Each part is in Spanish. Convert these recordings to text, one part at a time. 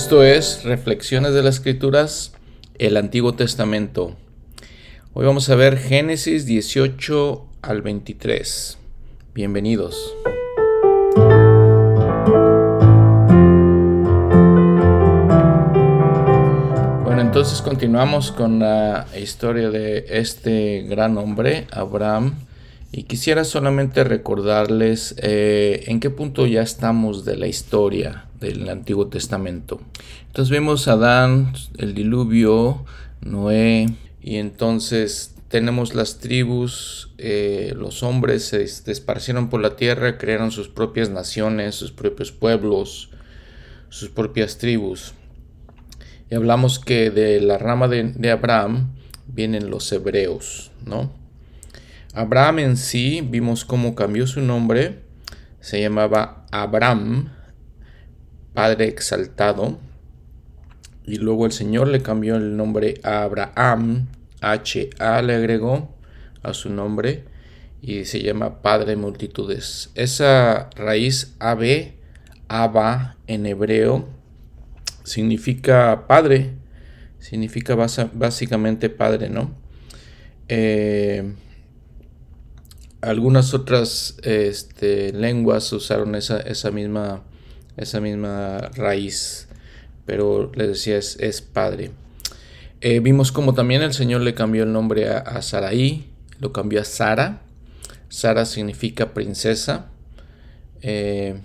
Esto es Reflexiones de las Escrituras, el Antiguo Testamento. Hoy vamos a ver Génesis 18 al 23. Bienvenidos. Bueno, entonces continuamos con la historia de este gran hombre, Abraham. Y quisiera solamente recordarles eh, en qué punto ya estamos de la historia del Antiguo Testamento. Entonces vemos Adán, el diluvio, Noé, y entonces tenemos las tribus, eh, los hombres se esparcieron por la tierra, crearon sus propias naciones, sus propios pueblos, sus propias tribus. Y hablamos que de la rama de Abraham vienen los hebreos, ¿no? Abraham en sí, vimos cómo cambió su nombre, se llamaba Abraham, Padre exaltado. Y luego el Señor le cambió el nombre a Abraham, H-A le agregó a su nombre y se llama Padre de multitudes. Esa raíz AB, Abba en hebreo, significa padre, significa básicamente padre, ¿no? Eh, algunas otras este, lenguas usaron esa, esa misma esa misma raíz, pero le decía es, padre. Eh, vimos como también el Señor le cambió el nombre a, a Saraí, lo cambió a Sara. Sara significa princesa. Eh,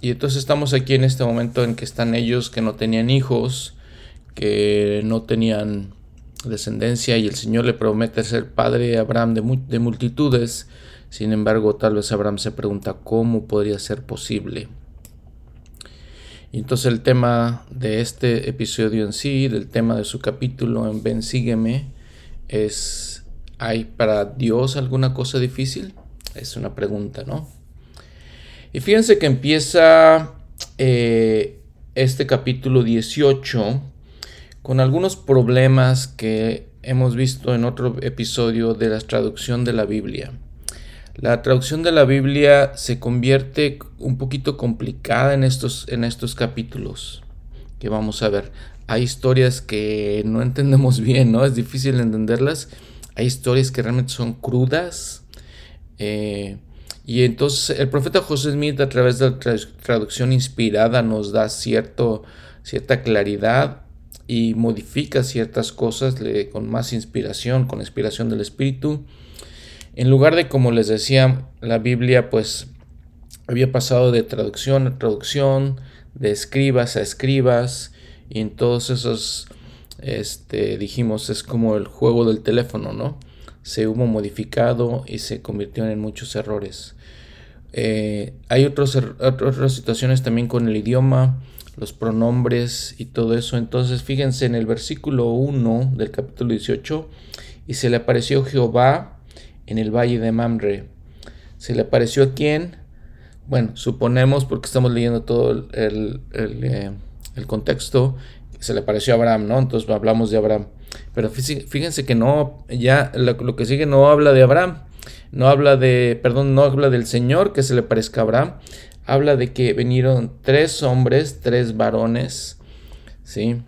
y entonces estamos aquí en este momento en que están ellos que no tenían hijos, que no tenían descendencia y el Señor le promete ser padre a Abraham de, de multitudes. Sin embargo, tal vez Abraham se pregunta cómo podría ser posible. Y entonces el tema de este episodio en sí, del tema de su capítulo en Ven Sígueme, es, ¿hay para Dios alguna cosa difícil? Es una pregunta, ¿no? Y fíjense que empieza eh, este capítulo 18 con algunos problemas que hemos visto en otro episodio de la traducción de la Biblia. La traducción de la Biblia se convierte un poquito complicada en estos, en estos capítulos que vamos a ver. Hay historias que no entendemos bien, ¿no? Es difícil entenderlas. Hay historias que realmente son crudas. Eh, y entonces el profeta José Smith a través de la traducción inspirada nos da cierto, cierta claridad y modifica ciertas cosas con más inspiración, con inspiración del Espíritu. En lugar de, como les decía, la Biblia pues había pasado de traducción a traducción, de escribas a escribas, y en todos esos, este, dijimos, es como el juego del teléfono, ¿no? Se hubo modificado y se convirtió en muchos errores. Eh, hay otros, er, otras situaciones también con el idioma, los pronombres y todo eso. Entonces, fíjense en el versículo 1 del capítulo 18, y se le apareció Jehová en el valle de Mamre. ¿Se le apareció a quién? Bueno, suponemos, porque estamos leyendo todo el, eh, contexto, se le apareció a Abraham, ¿no? Entonces hablamos de Abraham. Pero fíjense que no, ya lo, que sigue no habla de Abraham, no habla de, perdón, no habla del Señor que se le parezca a Abraham, habla de que vinieron tres hombres, tres varones, ¿sí?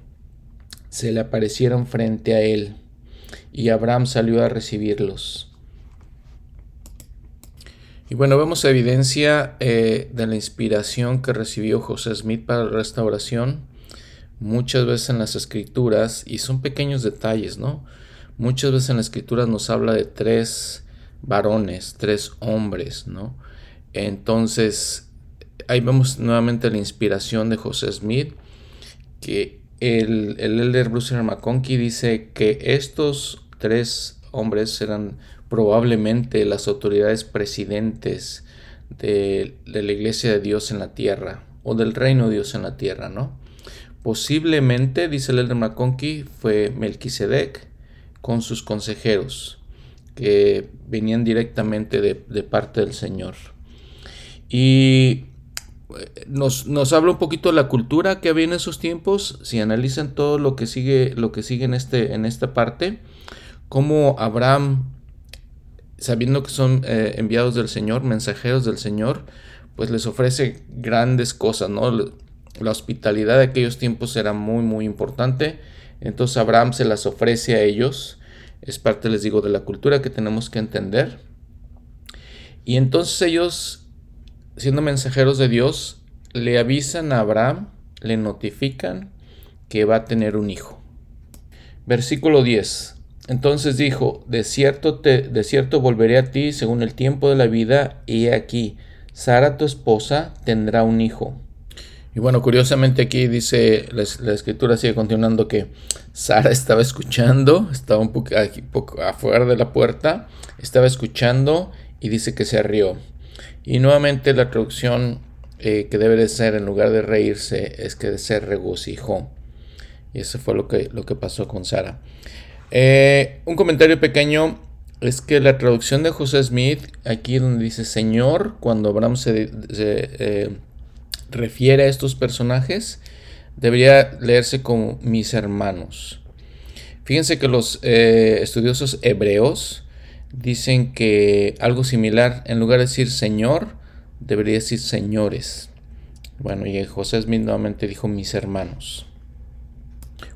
Se le aparecieron frente a él y Abraham salió a recibirlos. Y bueno, vemos evidencia eh, de la inspiración que recibió José Smith para la restauración muchas veces en las escrituras, y son pequeños detalles, ¿no? Muchas veces en las escrituras nos habla de tres varones, tres hombres, ¿no? Entonces, ahí vemos nuevamente la inspiración de José Smith, que el, el elder Bruce McConkie dice que estos tres hombres eran probablemente las autoridades presidentes de, la iglesia de Dios en la tierra o del reino de Dios en la tierra, ¿no? Posiblemente, dice el elder McConkie, fue Melquisedec con sus consejeros que venían directamente de, parte del Señor. Y eh, nos, nos, habla un poquito de la cultura que había en esos tiempos. Si analizan todo lo que sigue, lo que sigue en, este, en esta parte, cómo Abraham sabiendo que son eh, enviados del Señor, mensajeros del Señor, pues les ofrece grandes cosas, ¿no? la hospitalidad de aquellos tiempos era muy muy importante. Entonces Abraham se las ofrece a ellos. Es parte, les digo, de la cultura que tenemos que entender. Y entonces ellos, siendo mensajeros de Dios, le avisan a Abraham, le notifican que va a tener un hijo. Versículo 10. Entonces dijo, de cierto, te, de cierto volveré a ti según el tiempo de la vida, y aquí, Sara tu esposa tendrá un hijo. Y bueno, curiosamente aquí dice, la, escritura sigue continuando que Sara estaba escuchando, estaba un poco, poco afuera de la puerta, estaba escuchando y dice que se rió. Y nuevamente la traducción eh, que debe de ser en lugar de reírse es que se regocijó. Y eso fue lo que, lo que pasó con Sara. Eh, un comentario pequeño es que la traducción de José Smith, aquí donde dice Señor, cuando Abraham se, eh, refiere a estos personajes, debería leerse como mis hermanos. Fíjense que los estudiosos hebreos dicen que algo similar, en lugar de decir Señor, debería decir señores. Bueno, y José Smith nuevamente dijo mis hermanos.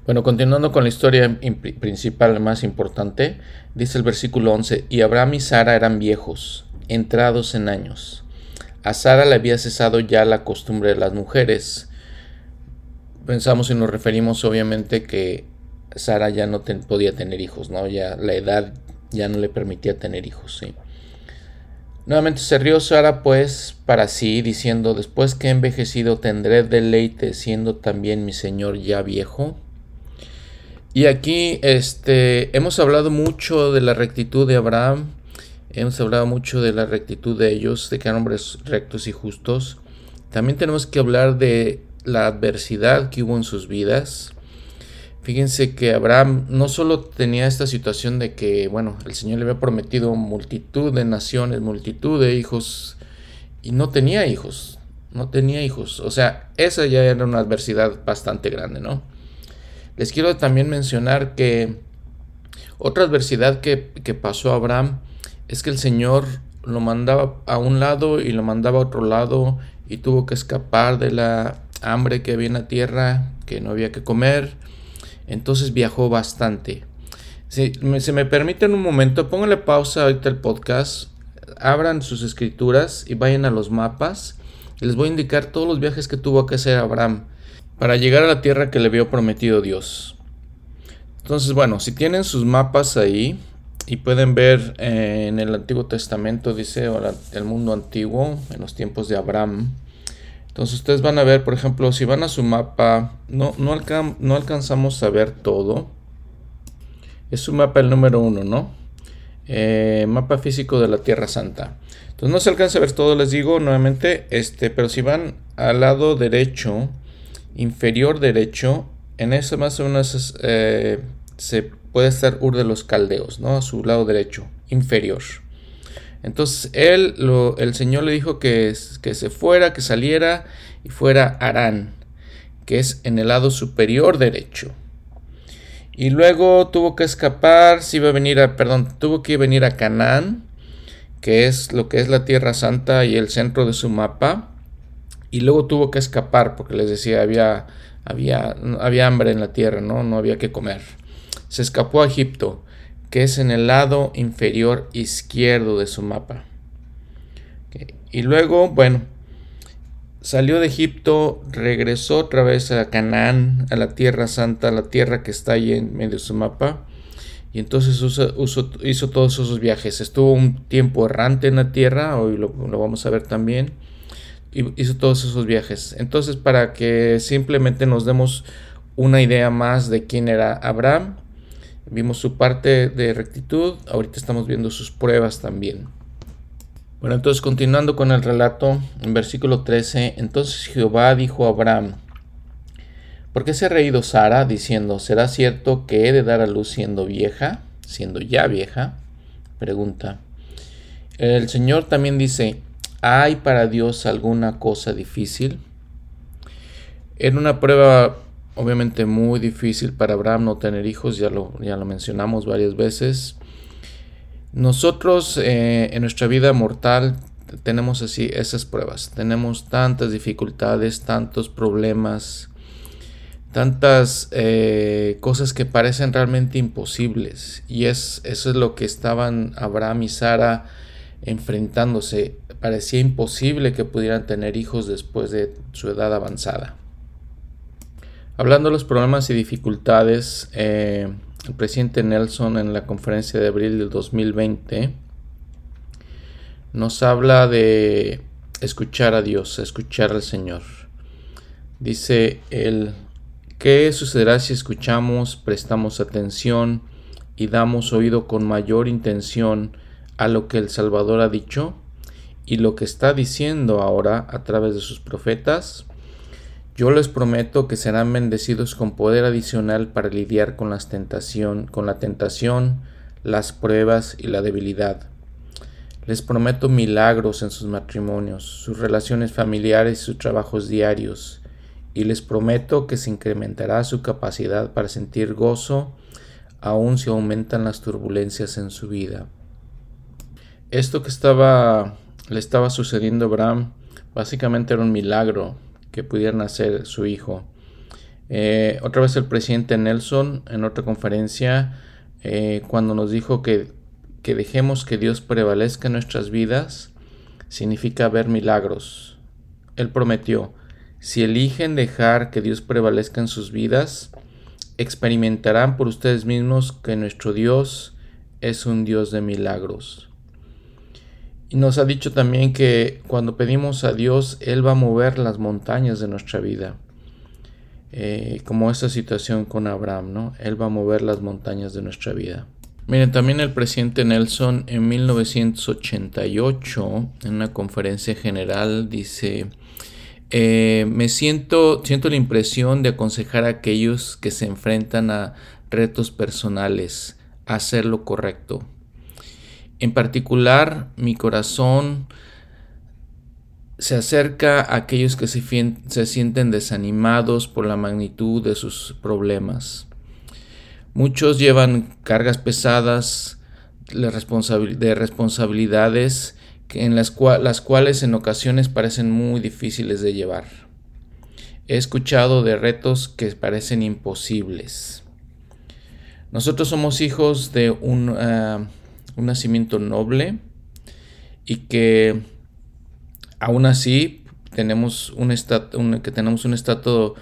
Bueno, continuando con la historia principal más importante, dice el versículo 11, y Abraham y Sara eran viejos, entrados en años. A Sara le había cesado ya la costumbre de las mujeres. Pensamos y nos referimos obviamente que Sara ya no podía tener hijos, ¿no? Ya la edad ya no le permitía tener hijos, ¿sí? Nuevamente se rió Sara pues para sí, diciendo, después que he envejecido tendré deleite, siendo también mi señor ya viejo. Y aquí este, hemos hablado mucho de la rectitud de Abraham, hemos hablado mucho de la rectitud de ellos, de que eran hombres rectos y justos. También tenemos que hablar de la adversidad que hubo en sus vidas. Fíjense que Abraham no solo tenía esta situación de que, bueno, el Señor le había prometido multitud de naciones, multitud de hijos, y no tenía hijos, no tenía hijos. O sea, esa ya era una adversidad bastante grande, ¿no? Les quiero también mencionar que otra adversidad que, que pasó a Abraham es que el Señor lo mandaba a un lado y lo mandaba a otro lado y tuvo que escapar de la hambre que había en la tierra, que no había que comer entonces viajó bastante. Si me, se me permite en un momento, pónganle pausa ahorita el podcast, abran sus escrituras y vayan a los mapas. les voy a indicar todos los viajes que tuvo que hacer Abraham para llegar a la tierra que le había prometido Dios. Entonces, bueno, si tienen sus mapas ahí y pueden ver eh, en el Antiguo Testamento, dice el mundo antiguo, en los tiempos de Abraham, entonces ustedes van a ver, por ejemplo, si van a su mapa, no, no, alcanzamos a ver todo. Es su mapa el número uno, ¿no? Eh, mapa físico de la Tierra Santa. Entonces no se alcanza a ver todo, les digo nuevamente, este, pero si van al lado derecho, inferior derecho, en ese más o menos eh, se puede estar Ur de los Caldeos, ¿no? A su lado derecho, inferior. Entonces él, el Señor le dijo que, que se fuera, que saliera y fuera Arán, que es en el lado superior derecho. Y luego tuvo que escapar, si iba a venir a, perdón, tuvo que venir a Canaán, que es lo que es la Tierra Santa y el centro de su mapa. Y luego tuvo que escapar porque les decía había, había, había hambre en la tierra, ¿no? no había que comer. Se escapó a Egipto que es en el lado inferior izquierdo de su mapa. Y luego, bueno, salió de Egipto, regresó otra vez a Canaán, a la Tierra Santa, a la tierra que está ahí en medio de su mapa. Y entonces hizo todos esos viajes. Estuvo un tiempo errante en la tierra, hoy lo, lo vamos a ver también. Hizo todos esos viajes. Entonces, para que simplemente nos demos una idea más de quién era Abraham, Vimos su parte de rectitud, ahorita estamos viendo sus pruebas también. Bueno, entonces continuando con el relato, en versículo 13, entonces Jehová dijo a Abraham, ¿por qué se ha reído Sara diciendo, ¿será cierto que he de dar a luz siendo vieja, siendo ya vieja? Pregunta. El Señor también dice, ¿hay para Dios alguna cosa difícil? En una prueba obviamente muy difícil para Abraham no tener hijos, ya lo, ya lo mencionamos varias veces. Nosotros eh, en nuestra vida mortal tenemos así esas pruebas, tenemos tantas dificultades, tantos problemas, tantas eh, cosas que parecen realmente imposibles. Y es, eso es lo que estaban Abraham y Sara enfrentándose. Parecía imposible que pudieran tener hijos después de su edad avanzada. Hablando de los problemas y dificultades, eh, el presidente Nelson en la conferencia de abril del 2020 nos habla de escuchar a Dios, escuchar al Señor. Dice él, ¿qué sucederá si escuchamos, prestamos atención y damos oído con mayor intención a lo que el Salvador ha dicho y lo que está diciendo ahora a través de sus profetas? Yo les prometo que serán bendecidos con poder adicional para lidiar con, las tentación, con la tentación, las pruebas y la debilidad les prometo milagros en sus matrimonios, sus relaciones familiares y sus trabajos diarios, y les prometo que se incrementará su capacidad para sentir gozo aun si aumentan las turbulencias en su vida. Esto que estaba le estaba sucediendo a Abraham básicamente era un milagro que pudiera nacer su hijo. Eh, otra vez el presidente Nelson en otra conferencia eh, cuando nos dijo que que dejemos que Dios prevalezca en nuestras vidas significa ver milagros. Él prometió, si eligen dejar que Dios prevalezca en sus vidas, experimentarán por ustedes mismos que nuestro Dios es un Dios de milagros. Y nos ha dicho también que cuando pedimos a Dios, Él va a mover las montañas de nuestra vida. Eh, como esta situación con Abraham, ¿no? Él va a mover las montañas de nuestra vida. Miren, también el presidente Nelson en 1988, en una conferencia general, dice, eh, me siento, siento la impresión de aconsejar a aquellos que se enfrentan a retos personales a hacer lo correcto. En particular, mi corazón se acerca a aquellos que se, se sienten desanimados por la magnitud de sus problemas. Muchos llevan cargas pesadas de responsabilidades en las, las cuales en ocasiones parecen muy difíciles de llevar. He escuchado de retos que parecen imposibles. Nosotros somos hijos de un, ah, nacimiento noble y que aún así tenemos un, que tenemos un estatus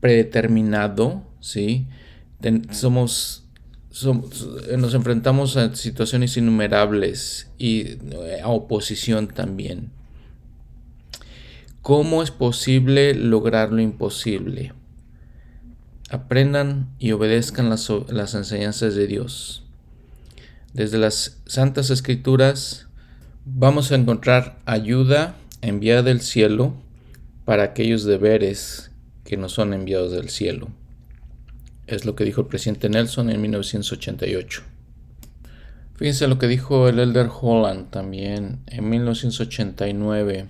predeterminado, ¿sí? nos enfrentamos a situaciones innumerables y eh, a oposición también. ¿Cómo es posible lograr lo imposible? Aprendan y obedezcan las enseñanzas de Dios. Desde las Santas Escrituras vamos a encontrar ayuda enviada del cielo para aquellos deberes que no son enviados del cielo. Es lo que dijo el presidente Nelson en 1988. Fíjense lo que dijo el Elder Holland también en 1989.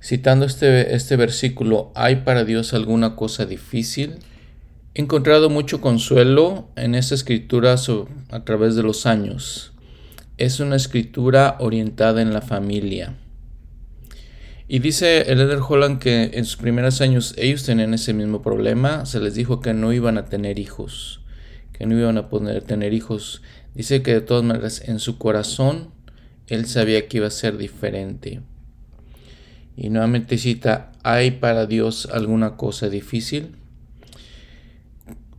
Citando este, este versículo, ¿hay para Dios alguna cosa difícil? He encontrado mucho consuelo en esta escritura a través de los años. Es una escritura orientada en la familia. Y dice el Eder Holland que en sus primeros años ellos tenían ese mismo problema. Se les dijo que no iban a tener hijos, que no iban a poder tener hijos. Dice que de todas maneras en su corazón él sabía que iba a ser diferente. Y nuevamente cita, ¿hay para Dios alguna cosa difícil?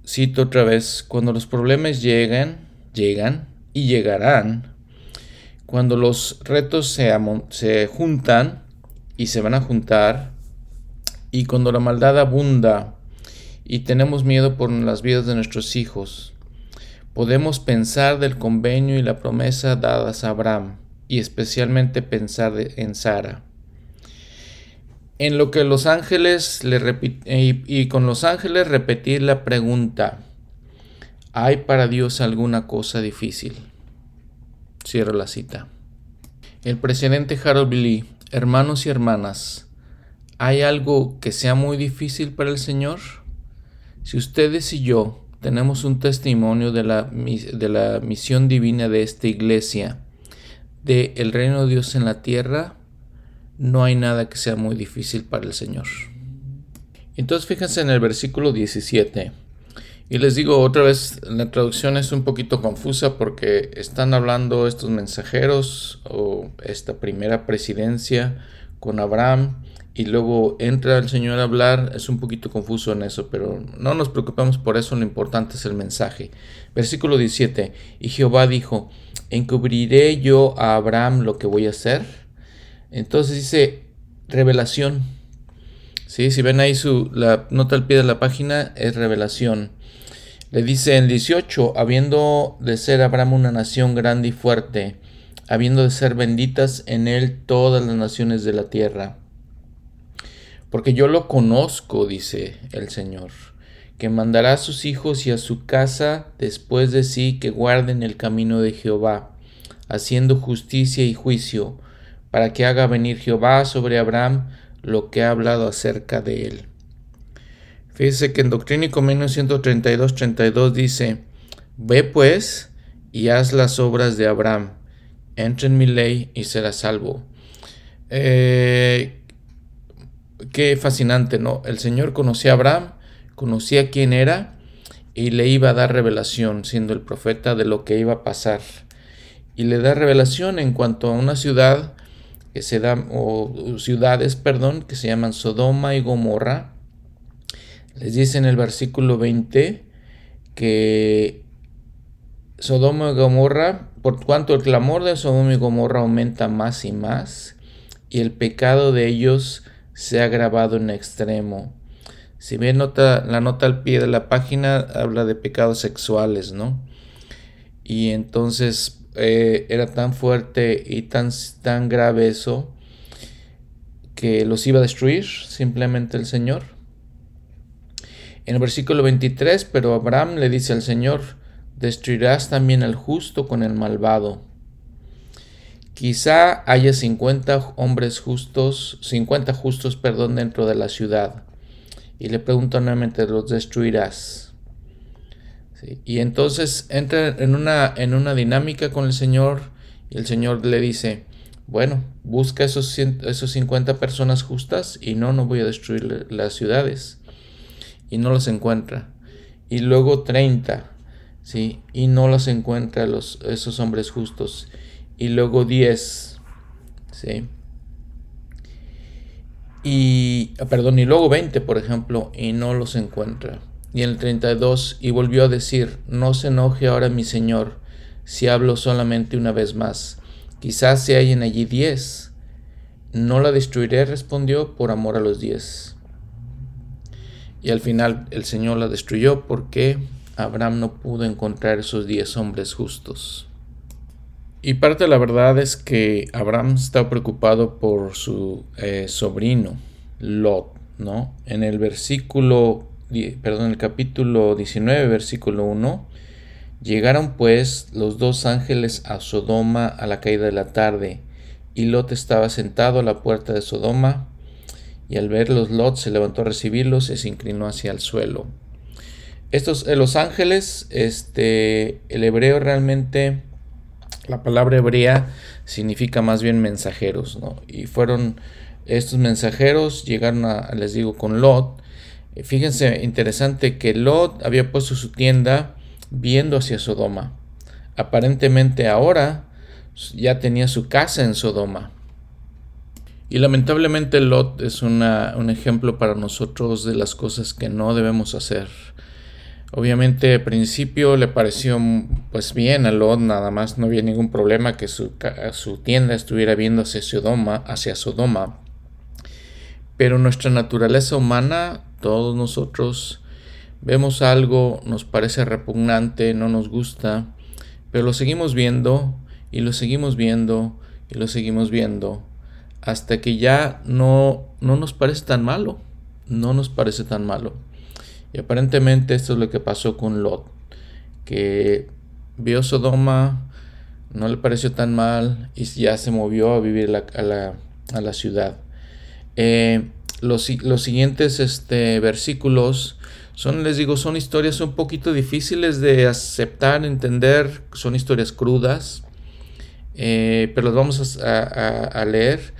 Cito otra vez, cuando los problemas llegan, llegan y llegarán, cuando los retos se, se juntan, y se van a juntar y cuando la maldad abunda y tenemos miedo por las vidas de nuestros hijos, podemos pensar del convenio y la promesa dadas a Abraham y especialmente pensar en Sara. En lo que los ángeles le y, y con los ángeles repetir la pregunta, ¿hay para Dios alguna cosa difícil? Cierro la cita. El presidente Harold Lee Hermanos y hermanas, ¿hay algo que sea muy difícil para el Señor? Si ustedes y yo tenemos un testimonio de la, de la misión divina de esta iglesia, de el reino de Dios en la tierra, no hay nada que sea muy difícil para el Señor. Entonces fíjense en el versículo 17. Y les digo otra vez, la traducción es un poquito confusa porque están hablando estos mensajeros o esta primera presidencia con Abraham y luego entra el Señor a hablar, es un poquito confuso en eso, pero no nos preocupemos por eso, lo importante es el mensaje. Versículo 17, y Jehová dijo, ¿encubriré yo a Abraham lo que voy a hacer? Entonces dice, revelación. ¿Sí? Si ven ahí su, la nota al pie de la página, es revelación. Le dice en 18, habiendo de ser Abraham una nación grande y fuerte, habiendo de ser benditas en él todas las naciones de la tierra. Porque yo lo conozco, dice el Señor, que mandará a sus hijos y a su casa después de sí que guarden el camino de Jehová, haciendo justicia y juicio, para que haga venir Jehová sobre Abraham lo que ha hablado acerca de él. Fíjese que en Convenio 132-32 dice, Ve pues y haz las obras de Abraham entra en mi ley y será salvo. Eh, qué fascinante, ¿no? El Señor conocía a Abraham, conocía quién era y le iba a dar revelación, siendo el profeta de lo que iba a pasar. Y le da revelación en cuanto a una ciudad que se da, o ciudades, perdón, que se llaman Sodoma y Gomorra. Les dice en el versículo 20 que Sodoma y Gomorra por cuanto el clamor de Sodoma y Gomorra aumenta más y más, y el pecado de ellos se ha agravado en extremo. Si bien nota, la nota al pie de la página habla de pecados sexuales, ¿no? Y entonces eh, era tan fuerte y tan, tan grave eso que los iba a destruir simplemente el Señor. En el versículo 23, pero Abraham le dice al Señor, destruirás también al justo con el malvado. Quizá haya 50 hombres justos, 50 justos, perdón, dentro de la ciudad. Y le pregunto nuevamente, ¿los destruirás? Y entonces entra en una, en una dinámica con el Señor y el Señor le dice, bueno, busca esos, esos 50 personas justas y no, no voy a destruir las ciudades. Y no los encuentra. Y luego 30 ¿sí? Y no los encuentra los, esos hombres justos. Y luego 10, ¿sí? Y, ah, perdón, y luego 20, por ejemplo, y no los encuentra. Y en el 32, y volvió a decir, no se enoje ahora mi Señor, si hablo solamente una vez más. Quizás se hallen allí 10. No la destruiré, respondió, por amor a los 10. Y al final el Señor la destruyó porque Abraham no pudo encontrar esos diez hombres justos. Y parte de la verdad es que Abraham está preocupado por su eh, sobrino, Lot, ¿no? En el versículo, perdón, el capítulo 19, versículo 1, llegaron pues los dos ángeles a Sodoma a la caída de la tarde, y Lot estaba sentado a la puerta de Sodoma, y al verlos Lot se levantó a recibirlos y se inclinó hacia el suelo. Estos, eh, los ángeles, este, el hebreo realmente, la palabra hebrea significa más bien mensajeros, ¿no? Y fueron estos mensajeros, llegaron a, les digo, con Lot. Fíjense, interesante que Lot había puesto su tienda viendo hacia Sodoma. Aparentemente ahora ya tenía su casa en Sodoma. Y lamentablemente Lot es una, un ejemplo para nosotros de las cosas que no debemos hacer. Obviamente al principio le pareció pues bien a Lot, nada más no había ningún problema que su, su tienda estuviera viendo hacia Sodoma, hacia Sodoma. Pero nuestra naturaleza humana, todos nosotros vemos algo, nos parece repugnante, no nos gusta, pero lo seguimos viendo y lo seguimos viendo y lo seguimos viendo hasta que ya no, no nos parece tan malo, no nos parece tan malo. Y aparentemente esto es lo que pasó con Lot, que vio Sodoma, no le pareció tan mal y ya se movió a vivir a, la, ciudad. Eh, los, siguientes este, versículos son, les digo, son historias un poquito difíciles de aceptar, entender, son historias crudas. eh, pero los vamos a, leer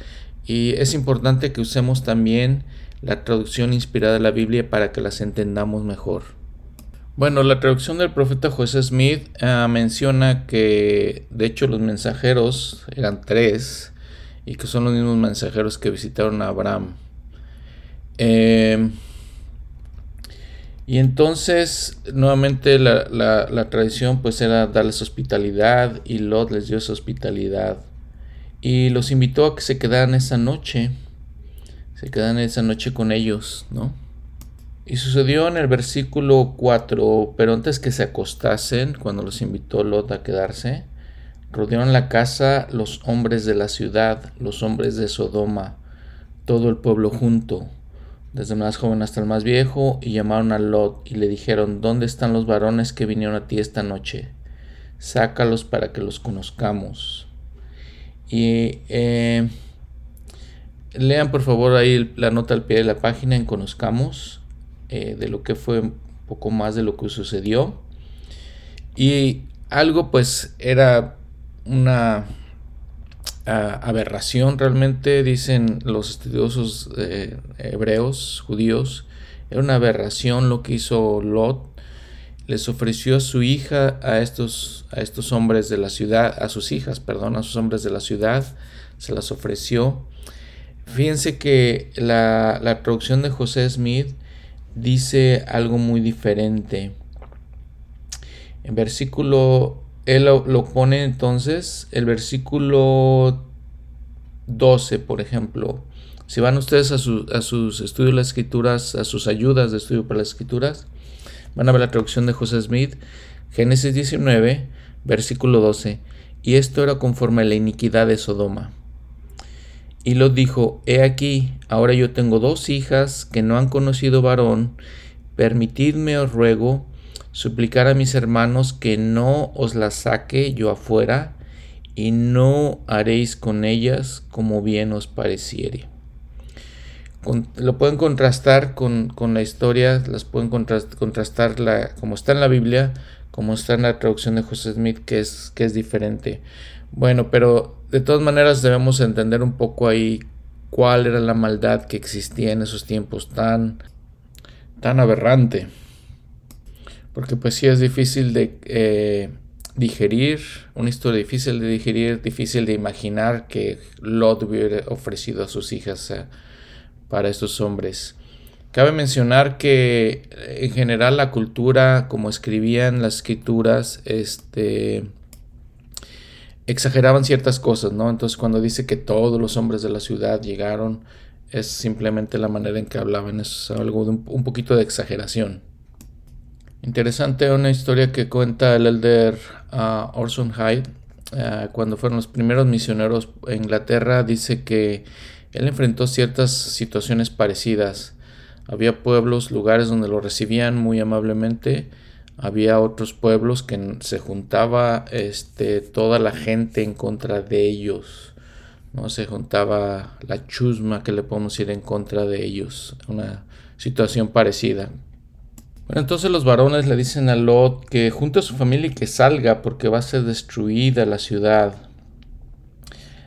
y es importante que usemos también la traducción inspirada de la Biblia para que las entendamos mejor. Bueno, la traducción del profeta José Smith ah, menciona que de hecho los mensajeros eran tres y que son los mismos mensajeros que visitaron a Abraham. Eh, y entonces, nuevamente, la, tradición pues era darles hospitalidad y Lot les dio esa hospitalidad. Y los invitó a que se quedaran esa noche. Se quedaran esa noche con ellos, ¿no? Y sucedió en el versículo 4, pero antes que se acostasen, cuando los invitó Lot a quedarse, rodearon la casa los hombres de la ciudad, los hombres de Sodoma, todo el pueblo junto desde el más joven hasta el más viejo, y llamaron a Lot y le dijeron, ¿dónde están los varones que vinieron a ti esta noche? Sácalos para que los conozcamos. Y eh, lean por favor ahí la nota al pie de la página en Conozcamos, eh, de lo que fue un poco más de lo que sucedió. Y algo pues era una aberración realmente, dicen los estudiosos eh, hebreos, judíos, era una aberración lo que hizo Lot. Les ofreció a su hija a estos, a estos hombres de la ciudad, a sus hijas, perdón, a sus hombres de la ciudad, se las ofreció. Fíjense que la, la traducción de José Smith dice algo muy diferente. En versículo él lo, pone entonces, el versículo 12, por ejemplo. Si van ustedes a, sus estudios de las escrituras, a sus ayudas de estudio para las escrituras, van a ver la traducción de José Smith, Génesis 19, versículo 12. Y esto era conforme a la iniquidad de Sodoma. Y lo dijo, he aquí, ahora yo tengo dos hijas que no han conocido varón, permitidme os ruego suplicar a mis hermanos que no os las saque yo afuera, y no haréis con ellas como bien os pareciere. lo pueden contrastar con, la historia, las pueden contrastar, la, como está en la Biblia, como está en la traducción de José Smith, que es, que es diferente. Bueno, pero de todas maneras debemos entender un poco ahí cuál era la maldad que existía en esos tiempos tan, tan aberrante porque pues sí es difícil de eh, digerir, una historia difícil de digerir, difícil de imaginar que Lot hubiera ofrecido a sus hijas para estos hombres. Cabe mencionar que en general la cultura, como escribían las escrituras, este, exageraban ciertas cosas, ¿no? Entonces cuando dice que todos los hombres de la ciudad llegaron, es simplemente la manera en que hablaban, es algo de un poquito de exageración. Interesante una historia que cuenta el elder uh, Orson Hyde. Uh, cuando fueron los primeros misioneros a Inglaterra, dice que él enfrentó ciertas situaciones parecidas. Había pueblos, lugares donde lo recibían muy amablemente. Había otros pueblos que se juntaba este, toda la gente en contra de ellos. ¿no? Se juntaba la chusma que le podemos ir en contra de ellos. Una situación parecida. Entonces los varones le dicen a Lot que junte a su familia y que salga porque va a ser destruida la ciudad.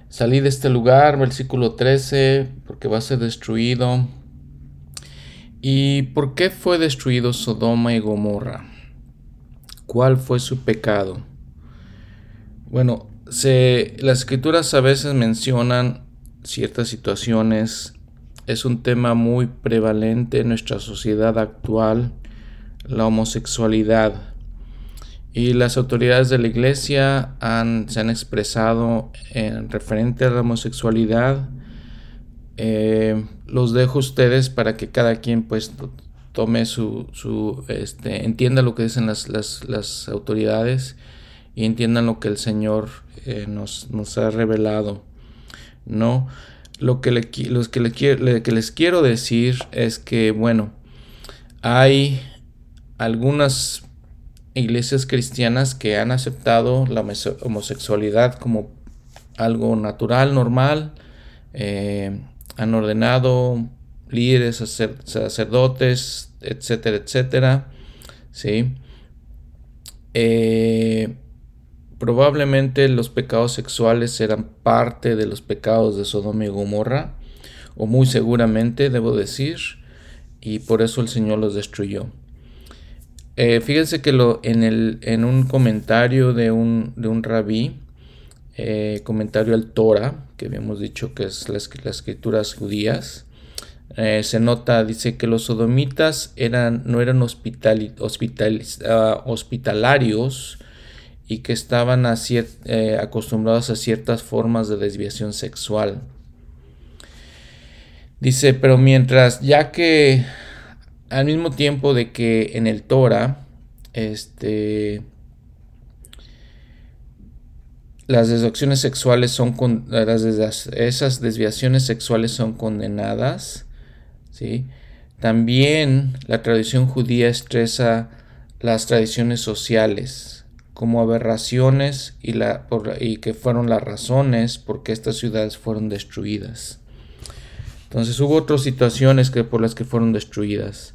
Salí de este lugar, versículo 13, porque va a ser destruido. ¿Y por qué fue destruido Sodoma y Gomorra? ¿Cuál fue su pecado? Bueno, se, las escrituras a veces mencionan ciertas situaciones. Es un tema muy prevalente en nuestra sociedad actual la homosexualidad. Y las autoridades de la iglesia han, se han expresado en referente a la homosexualidad. Eh, los dejo a ustedes para que cada quien pues tome su, su este, entienda lo que dicen las, las, autoridades y entiendan lo que el Señor eh, nos, nos, ha revelado. No, lo que, le, que, que les quiero decir es que, bueno, hay algunas iglesias cristianas que han aceptado la homosexualidad como algo natural, normal, eh, han ordenado líderes, sacerdotes, etcétera, etcétera, ¿sí? Eh, probablemente los pecados sexuales eran parte de los pecados de Sodoma y Gomorra, o muy seguramente, debo decir, y por eso el Señor los destruyó. Eh, fíjense que lo, en, el, en un comentario de un, de un rabí, eh, comentario al Torah, que habíamos dicho que es las, las escrituras judías, eh, se nota, dice que los sodomitas eran, no eran hospital, ah, hospitalarios y que estaban acostumbrados a ciertas formas de desviación sexual. Dice, pero mientras, ya que al mismo tiempo de que en el Torah, este, las desviaciones sexuales son con, las, esas desviaciones sexuales son condenadas, ¿sí? También la tradición judía estresa las tradiciones sociales como aberraciones y, la, y que fueron las razones por qué estas ciudades fueron destruidas. Entonces hubo otras situaciones que, por las que fueron destruidas.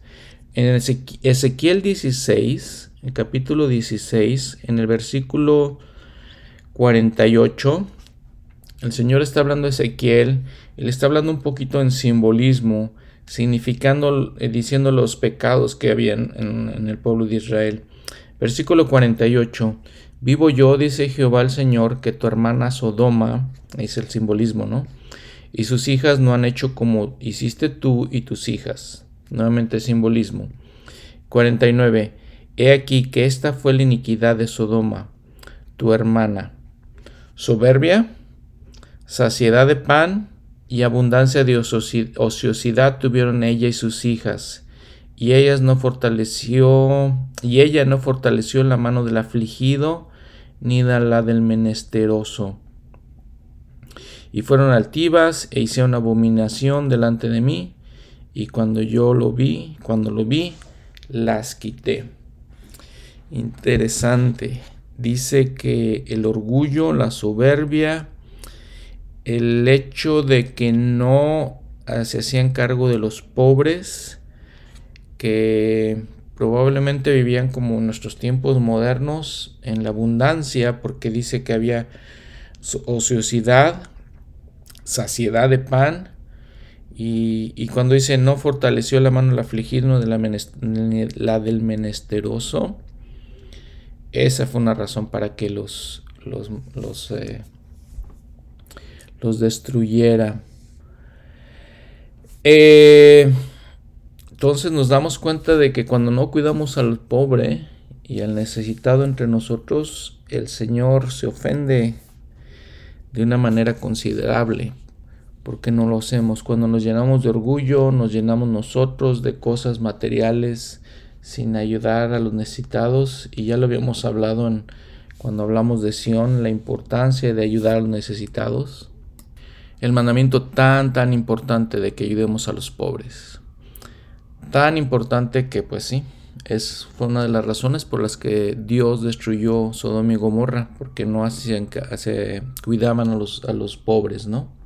En Ezequiel 16, el capítulo 16, en el versículo 48, el Señor está hablando a Ezequiel le está hablando un poquito en simbolismo, significando, eh, diciendo los pecados que habían en, en el pueblo de Israel. Versículo 48. Vivo yo, dice Jehová el Señor, que tu hermana Sodoma, es el simbolismo, ¿no? y sus hijas no han hecho como hiciste tú y tus hijas. Nuevamente simbolismo. 49. He aquí que esta fue la iniquidad de Sodoma, tu hermana. Soberbia, saciedad de pan y abundancia de ociosidad tuvieron ella y sus hijas, y ellas no fortaleció, y ella no fortaleció la mano del afligido, ni la del menesteroso y fueron altivas e hicieron abominación delante de mí, y cuando yo lo vi, cuando lo vi, las quité. Interesante. Dice que el orgullo, la soberbia, el hecho de que no se hacían cargo de los pobres, que probablemente vivían como en nuestros tiempos modernos, en la abundancia, porque dice que había ociosidad, saciedad de pan. Y, cuando dice no fortaleció la mano del afligido de la, la, del menesteroso, esa fue una razón para que los, los, los, eh, los destruyera. Eh, entonces nos damos cuenta de que cuando no cuidamos al pobre y al necesitado entre nosotros, el Señor se ofende de una manera considerable. Porque no lo hacemos? Cuando nos llenamos de orgullo, nos llenamos nosotros de cosas materiales sin ayudar a los necesitados. Y ya lo habíamos hablado en, cuando hablamos de Sion, la importancia de ayudar a los necesitados. El mandamiento tan, tan importante de que ayudemos a los pobres. Tan importante que pues sí, es, fue una de las razones por las que Dios destruyó Sodoma y Gomorra, porque no hacían, se cuidaban a los, a los pobres, ¿no?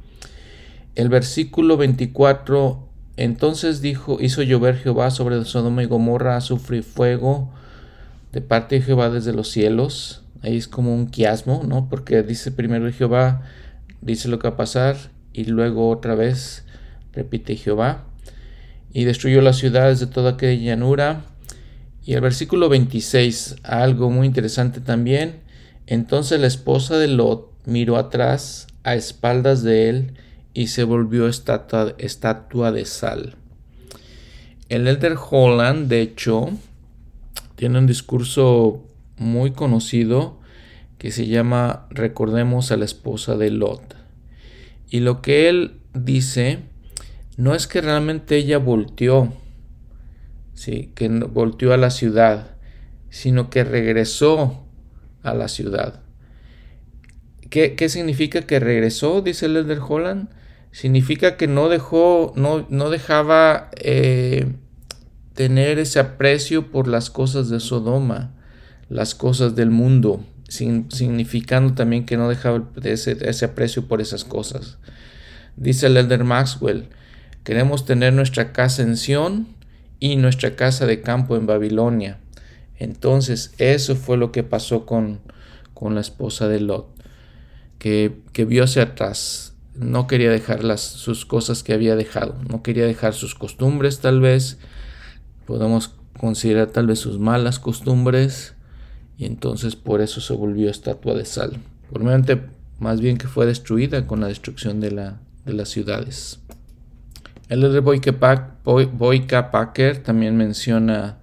El versículo 24, entonces dijo, hizo llover Jehová sobre Sodoma y Gomorra y fuego de parte de Jehová desde los cielos. Ahí es como un quiasmo, ¿no? Porque dice primero Jehová, dice lo que va a pasar, y luego otra vez repite Jehová. Y destruyó las ciudades de toda aquella llanura y el versículo 26, algo muy interesante también. Entonces la esposa de Lot miró atrás a espaldas de él y se volvió estatua, estatua de sal. El Elder Holland, de hecho, tiene un discurso muy conocido que se llama Recordemos a la esposa de Lot. Y lo que él dice no es que realmente ella volteó, ¿sí? que volteó a la ciudad, sino que regresó a la ciudad. ¿Qué, significa que regresó? Dice el Elder Holland. Significa que no dejó, no, no dejaba eh, tener ese aprecio por las cosas de Sodoma, las cosas del mundo, significando también que no dejaba ese, ese aprecio por esas cosas. Dice el Elder Maxwell, queremos tener nuestra casa en Sion, y nuestra casa de campo en Babilonia. Entonces, eso fue lo que pasó con, con la esposa de Lot, que, que vio hacia atrás, no quería dejar las, sus cosas que había dejado, no quería dejar sus costumbres tal vez, podemos considerar tal vez sus malas costumbres, y entonces por eso se volvió estatua de sal. Probablemente más bien que fue destruida con la destrucción de, la, de las ciudades. El de Boyka Packer también menciona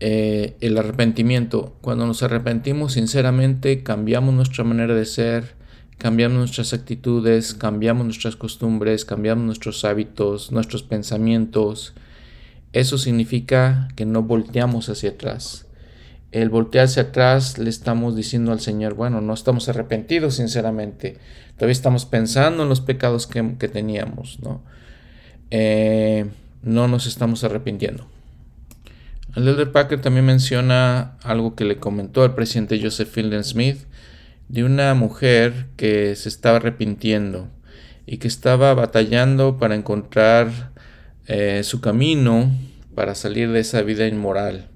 eh, el arrepentimiento. Cuando nos arrepentimos sinceramente, cambiamos nuestra manera de ser, cambiamos nuestras actitudes, cambiamos nuestras costumbres, cambiamos nuestros hábitos, nuestros pensamientos. Eso significa que no volteamos hacia atrás. El voltear hacia atrás le estamos diciendo al Señor, bueno, no estamos arrepentidos sinceramente, todavía estamos pensando en los pecados que, teníamos, ¿no? Eh, no nos estamos arrepintiendo. El Elder Packer también menciona algo que le comentó al presidente Joseph Fielding Smith de una mujer que se estaba arrepintiendo y que estaba batallando para encontrar eh, su camino para salir de esa vida inmoral.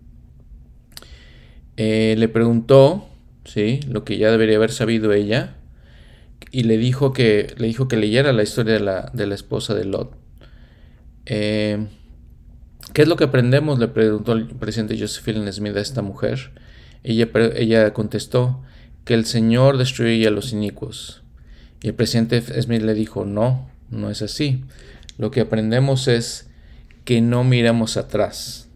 Eh, le preguntó, ¿sí? Lo que ya debería haber sabido ella, y le dijo que, le dijo que leyera la historia de la, de la esposa de Lot. Eh, ¿Qué es lo que aprendemos? Le preguntó el presidente Josephine Smith a esta mujer. Ella, ella contestó que el Señor destruye a los inicuos. Y el presidente Smith le dijo, no, no es así. Lo que aprendemos es que no miramos atrás.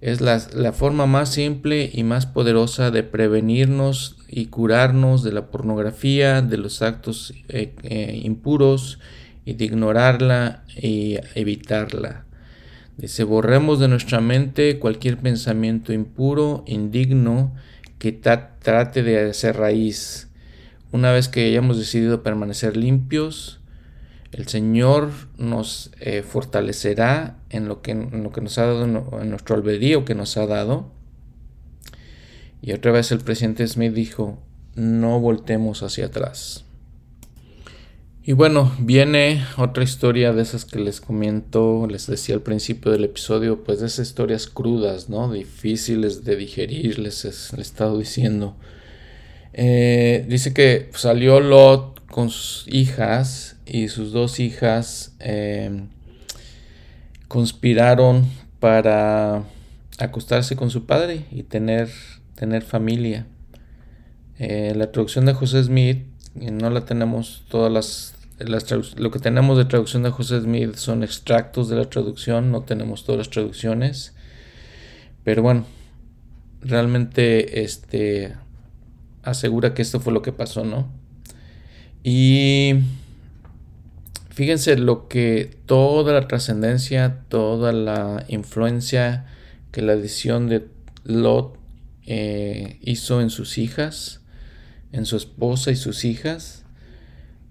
Es la, forma más simple y más poderosa de prevenirnos y curarnos de la pornografía, de los actos eh, eh, impuros y de ignorarla y evitarla. Dice, borremos de nuestra mente cualquier pensamiento impuro, indigno, que trate de hacer raíz. Una vez que hayamos decidido permanecer limpios, el Señor nos eh, fortalecerá en lo, que, en lo, que, nos ha dado, en nuestro albedrío que nos ha dado. Y otra vez el presidente Smith dijo, no voltemos hacia atrás. Y bueno, viene otra historia de esas que les comento, les decía al principio del episodio, pues de esas historias crudas, ¿no? Difíciles de digerir, les, he estado diciendo. Eh, dice que salió Lot con sus hijas y sus dos hijas em, conspiraron para acostarse con su padre y tener, tener familia. Eh, la traducción de José Smith no la tenemos todas las, lo que tenemos de traducción de José Smith son extractos de la traducción, no tenemos todas las traducciones. Pero bueno, realmente este asegura que esto fue lo que pasó, ¿no? Y fíjense lo que toda la trascendencia, toda la influencia que la edición de Lot eh, hizo en sus hijas en su esposa y sus hijas.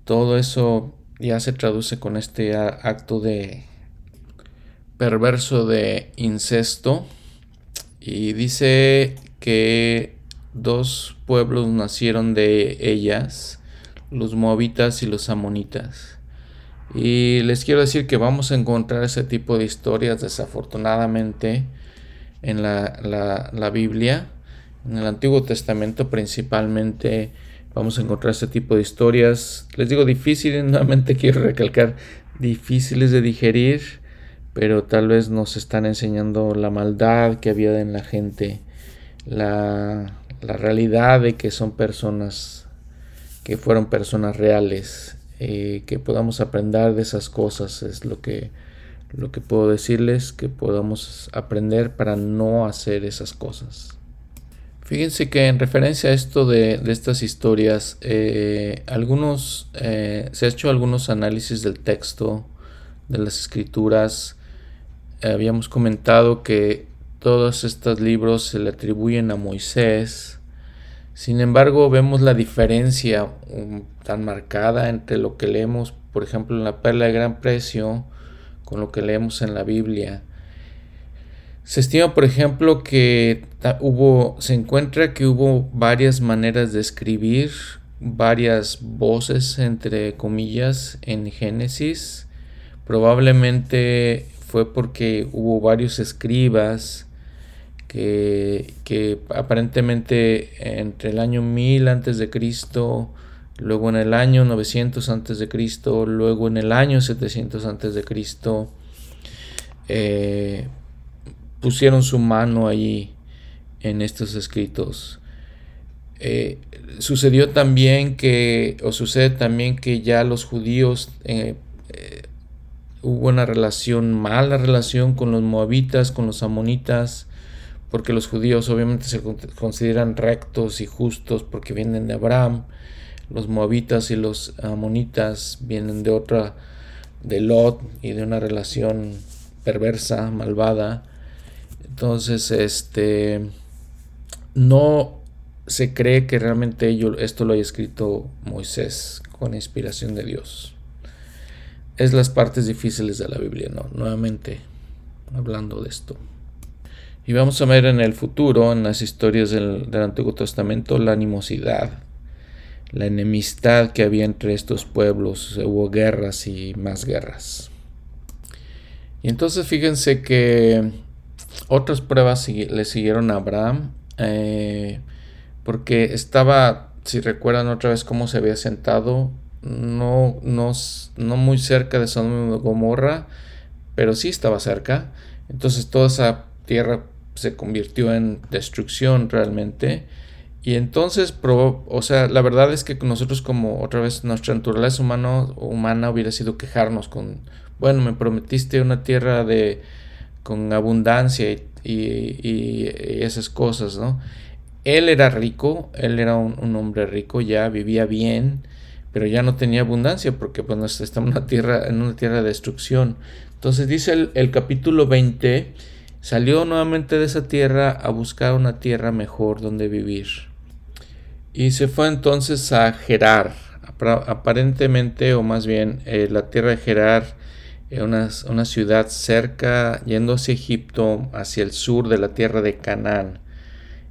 Todo eso ya se traduce con este acto de perverso de incesto. Y dice que dos pueblos nacieron de ellas, los moabitas y los amonitas. Y les quiero decir que vamos a encontrar ese tipo de historias desafortunadamente en la, la Biblia en el Antiguo Testamento principalmente vamos a encontrar este tipo de historias. Les digo difíciles, nuevamente quiero recalcar, difíciles de digerir, pero tal vez nos están enseñando la maldad que había en la gente, la, la realidad de que son personas, que fueron personas reales, eh, que podamos aprender de esas cosas, es lo que, lo que puedo decirles, que podamos aprender para no hacer esas cosas. Fíjense que en referencia a esto de, estas historias, eh, algunos, eh, se ha hecho algunos análisis del texto, de las escrituras. habíamos comentado que todos estos libros se le atribuyen a Moisés. Sin embargo, vemos la diferencia um, tan marcada entre lo que leemos, por ejemplo, en la Perla de Gran Precio, con lo que leemos en la Biblia. Se estima, por ejemplo, que hubo, se encuentra que hubo varias maneras de escribir, varias voces, entre comillas, en Génesis. Probablemente fue porque hubo varios escribas que, que aparentemente entre el año 1000 antes de Cristo, luego en el año 900 antes de Cristo, luego en el año 700 antes de Cristo, eh, pusieron su mano allí en estos escritos. Eh, sucedió también que, o sucede también que ya los judíos eh, hubo una relación, mala relación con los moabitas, con los amonitas, porque los judíos obviamente se consideran rectos y justos porque vienen de Abraham, los moabitas y los amonitas vienen de otra, de Lot y de una relación perversa, malvada. Entonces, este, no se cree que realmente ello, esto lo haya escrito Moisés con inspiración de Dios. Es las partes difíciles de la Biblia, ¿no? Nuevamente, hablando de esto. Y vamos a ver en el futuro, en las historias del, Antiguo Testamento, la animosidad, la enemistad que había entre estos pueblos. Hubo guerras y más guerras. Y entonces fíjense que otras pruebas le siguieron a Abraham, eh, porque estaba, si recuerdan otra vez cómo se había sentado, no, no, no muy cerca de y Gomorra, pero sí estaba cerca. Entonces toda esa tierra se convirtió en destrucción realmente. Y entonces, o sea, la verdad es que nosotros como otra vez nuestra naturaleza humano, humana hubiera sido quejarnos con, bueno, me prometiste una tierra de con abundancia y, esas cosas, ¿no? Él era rico, él era un, hombre rico, ya vivía bien, pero ya no tenía abundancia porque pues está en una tierra, en una tierra de destrucción. Entonces dice el, el capítulo 20 Salió nuevamente de esa tierra a buscar una tierra mejor donde vivir. Y se fue entonces a Gerar. Aparentemente, o más bien, eh, la tierra de Gerar, una, una, ciudad cerca, yendo hacia Egipto, hacia el sur de la tierra de Canaán.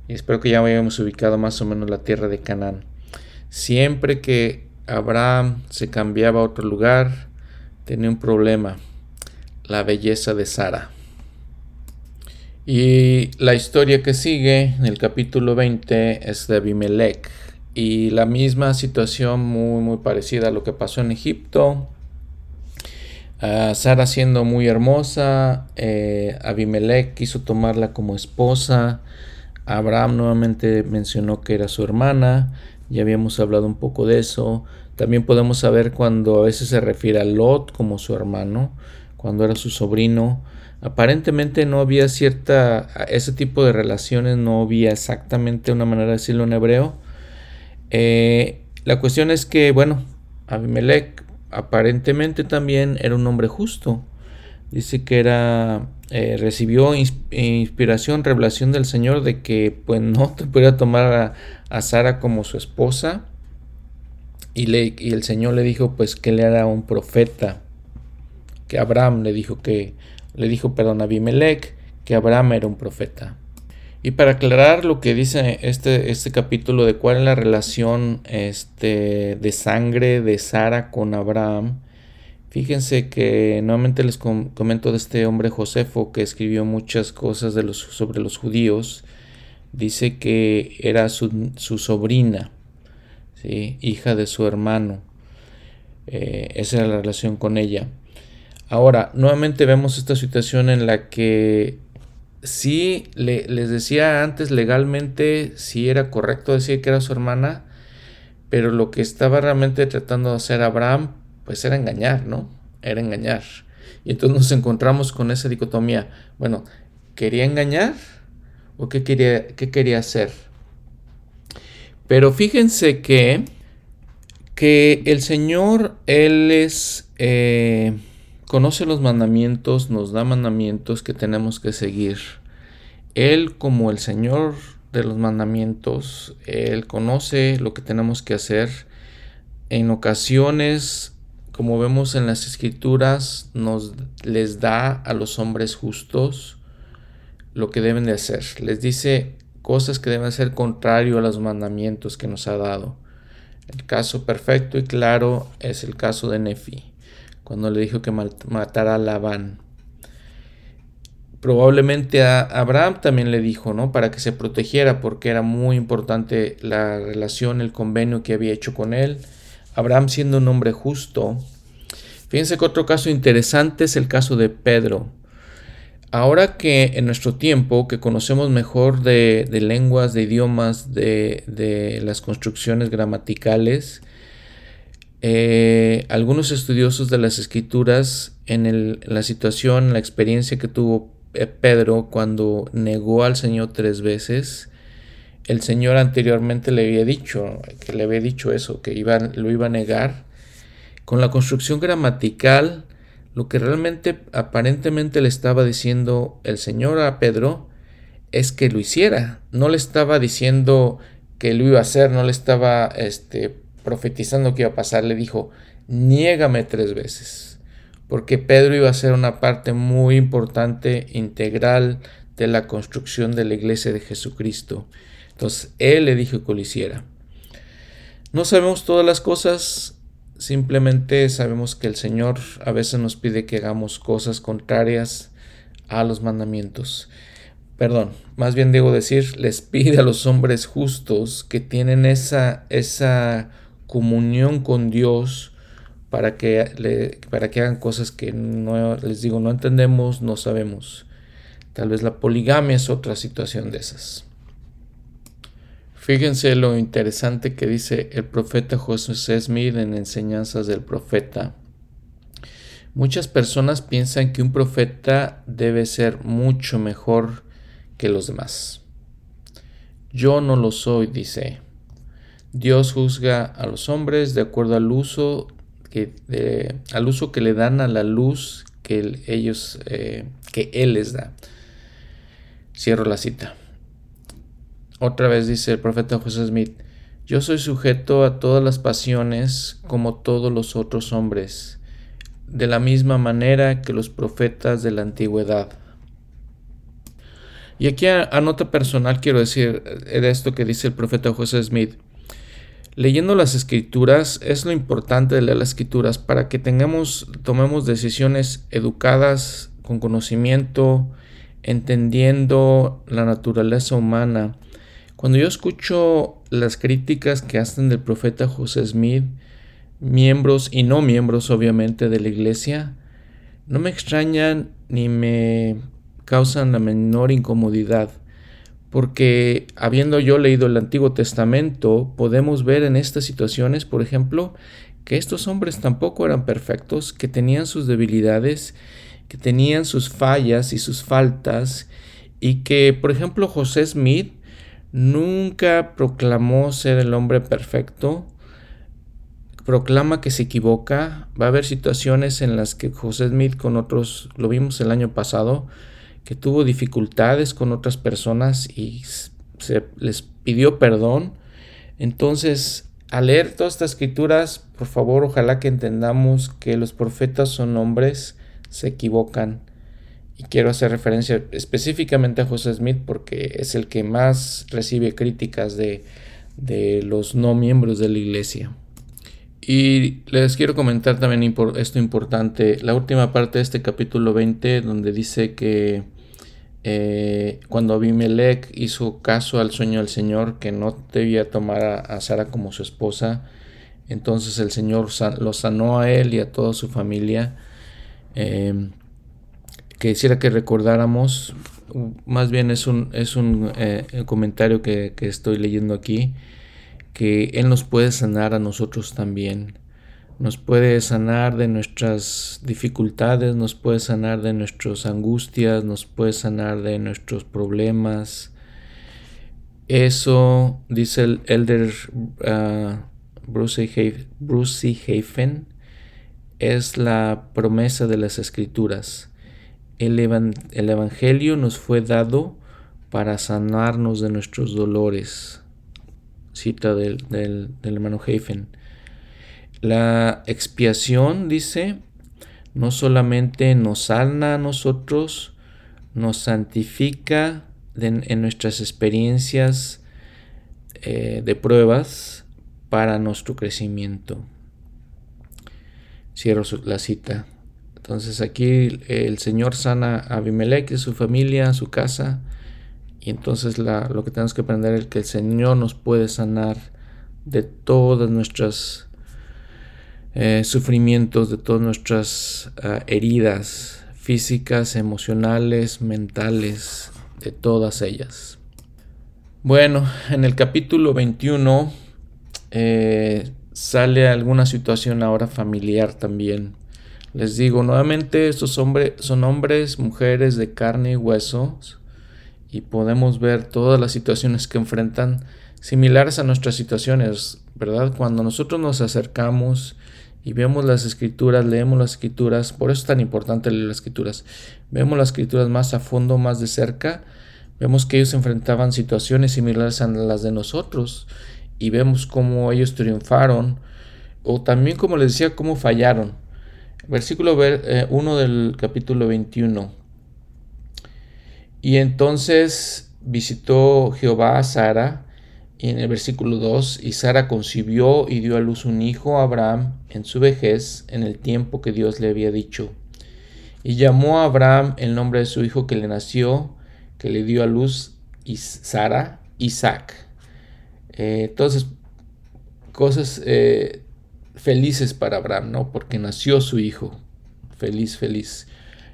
Y espero que ya hayamos ubicado más o menos la tierra de Canaán. Siempre que Abraham se cambiaba a otro lugar, tenía un problema, la belleza de Sara. Y la historia que sigue en el capítulo 20 es de Abimelech. Y la misma situación muy muy parecida a lo que pasó en Egipto. Sara siendo muy hermosa, eh, Abimelech quiso tomarla como esposa. Abraham nuevamente mencionó que era su hermana. Ya habíamos hablado un poco de eso. También podemos saber cuando a veces se refiere a Lot como su hermano, cuando era su sobrino aparentemente no había cierta, ese tipo de relaciones, no había exactamente una manera de decirlo en hebreo. Eh, la cuestión es que, bueno, Abimelech aparentemente también era un hombre justo. Dice que era, eh, recibió inspiración, revelación del Señor de que pues no te pudiera tomar a, Sara como su esposa. Y, le, y el Señor le dijo pues que él era un profeta. Que Abraham le dijo que le dijo, perdón, Abimelech que Abraham era un profeta. Y para aclarar lo que dice este, este capítulo de cuál es la relación este, de sangre de Sara con Abraham, fíjense que nuevamente les comento de este hombre Josefo que escribió muchas cosas de los, sobre los judíos. Dice que era su, sobrina, hija de su hermano. Eh, esa era la relación con ella. Ahora, nuevamente vemos esta situación en la que sí les decía antes legalmente si era correcto decir que era su hermana, pero lo que estaba realmente tratando de hacer Abraham, pues era engañar, ¿no? Era engañar. Y entonces nos encontramos con esa dicotomía. Bueno, ¿quería engañar o qué quería, qué quería hacer? Pero fíjense que, que el Señor, Él es... Eh, conoce los mandamientos, nos da mandamientos que tenemos que seguir. Él como el Señor de los mandamientos, Él conoce lo que tenemos que hacer. En ocasiones, como vemos en las escrituras, nos les da a los hombres justos lo que deben de hacer. Les dice cosas que deben ser contrario a los mandamientos que nos ha dado. El caso perfecto y claro es el caso de Nefi cuando le dijo que matara a Labán. probablemente a Abraham también le dijo, ¿no? Para que se protegiera, porque era muy importante la relación, el convenio que había hecho con él. Abraham siendo un hombre justo. Fíjense que otro caso interesante es el caso de Pedro. Ahora que en nuestro tiempo, que conocemos mejor de, lenguas, de idiomas, de, las construcciones gramaticales, eh, algunos estudiosos de las escrituras en, la situación, la experiencia que tuvo eh, Pedro cuando negó al Señor tres veces, el Señor anteriormente le había dicho, que le había dicho eso, que iba, lo iba a negar. Con la construcción gramatical, lo que realmente aparentemente le estaba diciendo el Señor a Pedro es que lo hiciera. No le estaba diciendo que lo iba a hacer, no le estaba este, profetizando que iba a pasar. Le dijo, niégame tres veces. Porque Pedro iba a ser una parte muy importante, integral de la construcción de la iglesia de Jesucristo. Entonces, él le dijo que lo hiciera. No sabemos todas las cosas, Simplemente sabemos que el Señor a veces nos pide que hagamos cosas contrarias a los mandamientos. Perdón, más bien debo decir, les pide a los hombres justos que tienen esa, esa comunión con Dios para que, para que hagan cosas que no, les digo, no entendemos, no sabemos. Tal vez la poligamia es otra situación de esas. Fíjense lo interesante que dice el profeta José Smith en Enseñanzas del Profeta. Muchas personas piensan que un profeta debe ser mucho mejor que los demás. Yo no lo soy, dice. Dios juzga a los hombres de acuerdo al uso que, al uso que le dan a la luz que ellos eh, que él les da. Cierro la cita. Otra vez dice el profeta José Smith, yo soy sujeto a todas las pasiones como todos los otros hombres, de la misma manera que los profetas de la antigüedad. Y aquí a, nota personal quiero decir de esto que dice el profeta José Smith. Leyendo las escrituras es lo importante de leer las escrituras para que tengamos, tomemos decisiones educadas, con conocimiento, entendiendo la naturaleza humana. Cuando yo escucho las críticas que hacen del profeta José Smith, miembros y no miembros obviamente de la iglesia, no me extrañan ni me causan la menor incomodidad, porque habiendo yo leído el Antiguo Testamento, podemos ver en estas situaciones, por ejemplo, que estos hombres tampoco eran perfectos, que tenían sus debilidades, que tenían sus fallas y sus faltas, y que, por ejemplo, José Smith Nunca proclamó ser el hombre perfecto. Proclama que se equivoca. Va a haber situaciones en las que José Smith con otros, lo vimos el año pasado, que tuvo dificultades con otras personas y se les pidió perdón. Entonces, al leer todas estas escrituras, por favor, ojalá que entendamos que los profetas son hombres, se equivocan y quiero hacer referencia específicamente a José Smith porque es el que más recibe críticas de, los no miembros de la iglesia. Y les quiero comentar también esto importante, la última parte de este capítulo 20 donde dice que eh, cuando Abimelech hizo caso al sueño del Señor que no debía tomar a, Sara como su esposa, entonces el Señor lo sanó a él y a toda su familia. Eh, que quisiera que recordáramos, más bien es un, es un eh, comentario que, estoy leyendo aquí, que Él nos puede sanar a nosotros también. Nos puede sanar de nuestras dificultades, nos puede sanar de nuestras angustias, nos puede sanar de nuestros problemas. Eso, dice el elder uh, Bruce, Hafen, es la promesa de las escrituras el, Evangelio nos fue dado para sanarnos de nuestros dolores. Cita del, hermano Heifen. La expiación, dice, no solamente nos sana a nosotros, nos santifica en nuestras experiencias eh, de pruebas para nuestro crecimiento. Cierro la cita. Entonces aquí el Señor sana a Abimelech, su familia, su casa. Y entonces lo que tenemos que aprender es que el Señor nos puede sanar de todas nuestras eh, sufrimientos, de todas nuestras ah, heridas físicas, emocionales, mentales, de todas ellas. Bueno, en el capítulo 21 eh, sale alguna situación ahora familiar también. Les digo, nuevamente estos hombres son hombres, mujeres de carne y huesos y podemos ver todas las situaciones que enfrentan similares a nuestras situaciones, ¿verdad? Cuando nosotros nos acercamos y vemos las escrituras, leemos las escrituras, por eso es tan importante leer las escrituras, vemos las escrituras más a fondo, más de cerca, vemos que ellos enfrentaban situaciones similares a las de nosotros y vemos cómo ellos triunfaron o también como les decía, cómo fallaron. Versículo 1 eh, del capítulo 21. Y entonces visitó Jehová a Sara y en el versículo 2, y Sara concibió y dio a luz un hijo Abraham en su vejez, en el tiempo que Dios le había dicho. Y llamó a Abraham el nombre de su hijo que le nació, que le dio a luz Sara, Isaac. Eh, entonces, cosas eh, felices para Abraham, ¿no? Porque nació su hijo. Feliz, feliz.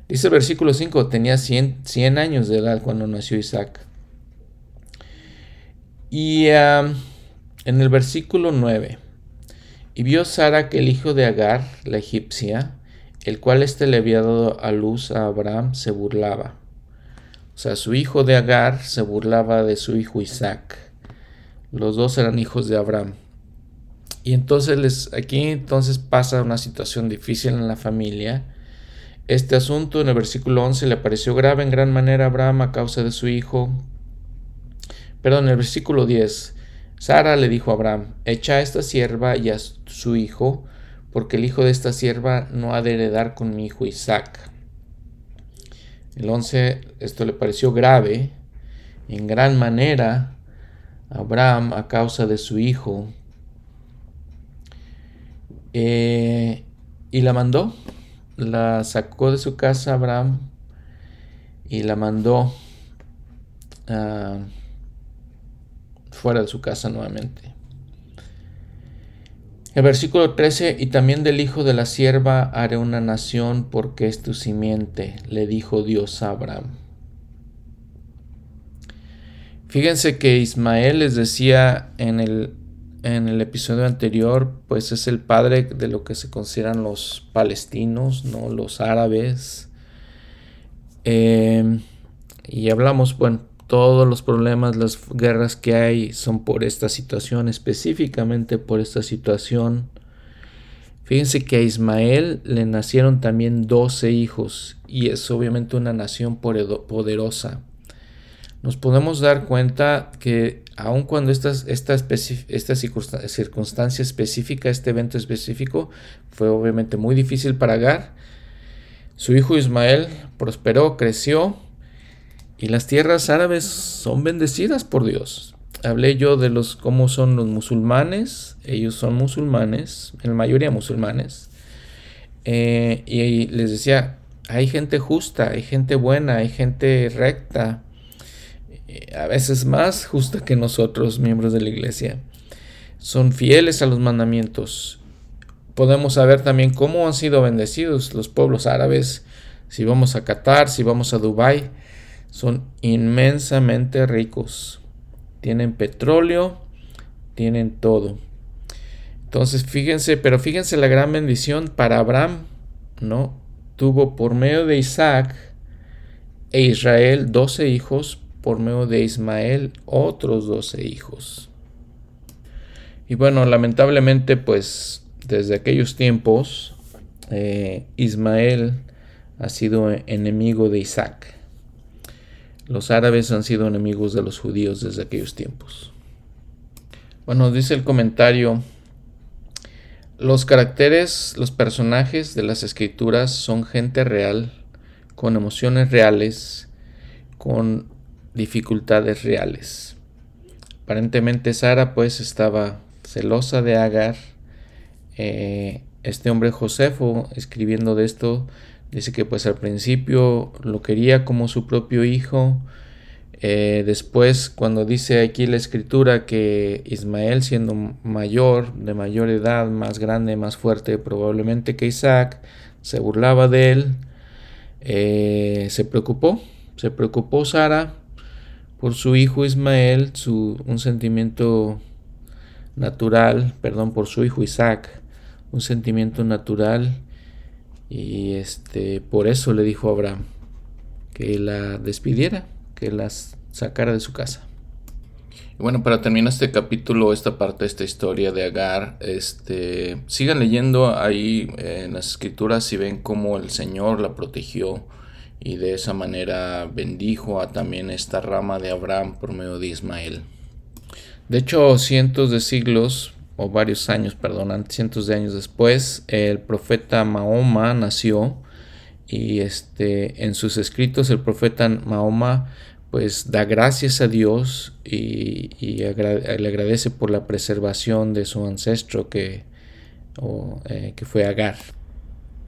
Dice el versículo 5, tenía 100, 100 años de edad cuando nació Isaac. Y en el versículo 9, y vio Sara que el hijo de Agar, la egipcia, el cual éste le había dado a luz a Abraham, se burlaba. O sea, su hijo de Agar se burlaba de su hijo Isaac. Los dos eran hijos de Abraham. Y entonces les, aquí entonces pasa una situación difícil en la familia. Este asunto en el versículo 11 le pareció grave en gran manera a Abraham a causa de su hijo, Perdón, en el versículo 10, Sara le dijo a Abraham, echa a esta sierva y a su hijo, porque el hijo de esta sierva no ha de heredar con mi hijo Isaac. El 11, esto le pareció grave, en gran manera, a Abraham a causa de su hijo. Eh, y la mandó, la sacó de su casa Abraham y la mandó a fuera de su casa nuevamente. El versículo 13, y también del hijo de la sierva haré una nación porque es tu simiente, le dijo Dios a Abraham. Fíjense que Ismael les decía en el, en el episodio anterior, pues es el padre de lo que se consideran los palestinos, no los árabes. Eh, y hablamos, bueno, todos los problemas, las guerras que hay son por esta situación, específicamente por esta situación. Fíjense que a Ismael le nacieron también 12 hijos y es obviamente una nación poderosa. Nos podemos dar cuenta que aun cuando esta, esta, esta circunstancia específica, este evento específico, fue obviamente muy difícil para Agar, su hijo Ismael prosperó, creció y las tierras árabes son bendecidas por Dios. Hablé yo de los cómo son los musulmanes. Ellos son musulmanes, en la mayoría musulmanes. Eh, y les decía, hay gente justa, hay gente buena, hay gente recta. Eh, a veces más justa que nosotros, miembros de la iglesia. Son fieles a los mandamientos. Podemos saber también cómo han sido bendecidos los pueblos árabes. Si vamos a Qatar, si vamos a Dubái son inmensamente ricos. Tienen petróleo, tienen todo. Entonces, fíjense, pero fíjense la gran bendición para Abraham, ¿no? Tuvo por medio de Isaac e Israel 12 hijos, por medio de Ismael otros 12 hijos. Y bueno, lamentablemente, pues desde aquellos tiempos, eh, Ismael ha sido enemigo de Isaac. Los árabes han sido enemigos de los judíos desde aquellos tiempos. Bueno, dice el comentario, los caracteres, los personajes de las escrituras son gente real, con emociones reales, con dificultades reales. Aparentemente Sara pues estaba celosa de Agar. Eh, este hombre Josefo, escribiendo de esto, Dice que pues al principio lo quería como su propio hijo. Eh, después cuando dice aquí la escritura que Ismael siendo mayor, de mayor edad, más grande, más fuerte probablemente que Isaac, se burlaba de él, eh, se preocupó, se preocupó Sara por su hijo Ismael, su, un sentimiento natural, perdón, por su hijo Isaac, un sentimiento natural y este, por eso le dijo a Abraham que la despidiera, que las sacara de su casa. Y bueno, para terminar este capítulo, esta parte, esta historia de Agar, este, sigan leyendo ahí en las escrituras y ven cómo el Señor la protegió y de esa manera bendijo a también esta rama de Abraham por medio de Ismael. De hecho, cientos de siglos o varios años, perdón, cientos de años después, el profeta Mahoma nació y este, en sus escritos el profeta Mahoma pues da gracias a Dios y, le agradece por la preservación de su ancestro que, eh, que fue Agar.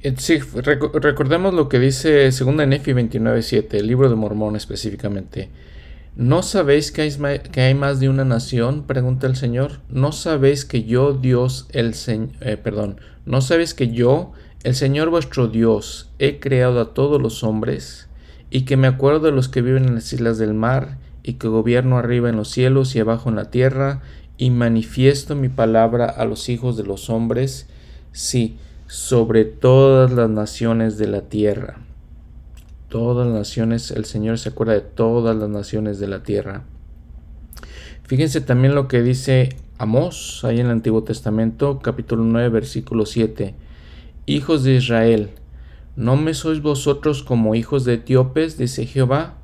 Eh, sí, recordemos lo que dice 2 Nefi 29.7, el libro de Mormón específicamente. ¿No sabéis que hay, más de una nación? Pregunta el Señor. ¿No sabéis que yo, Dios, el Señor, eh, perdón, no sabéis que yo, el Señor vuestro Dios, he creado a todos los hombres y que me acuerdo de los que viven en las islas del mar y que gobierno arriba en los cielos y abajo en la tierra y manifiesto mi palabra a los hijos de los hombres? Sí, sobre todas las naciones de la tierra todas las naciones, el Señor se acuerda de todas las naciones de la tierra. Fíjense también lo que dice Amós, ahí en el Antiguo Testamento, capítulo 9, versículo 7. Hijos de Israel, ¿no me sois vosotros como hijos de etíopes? dice Jehová.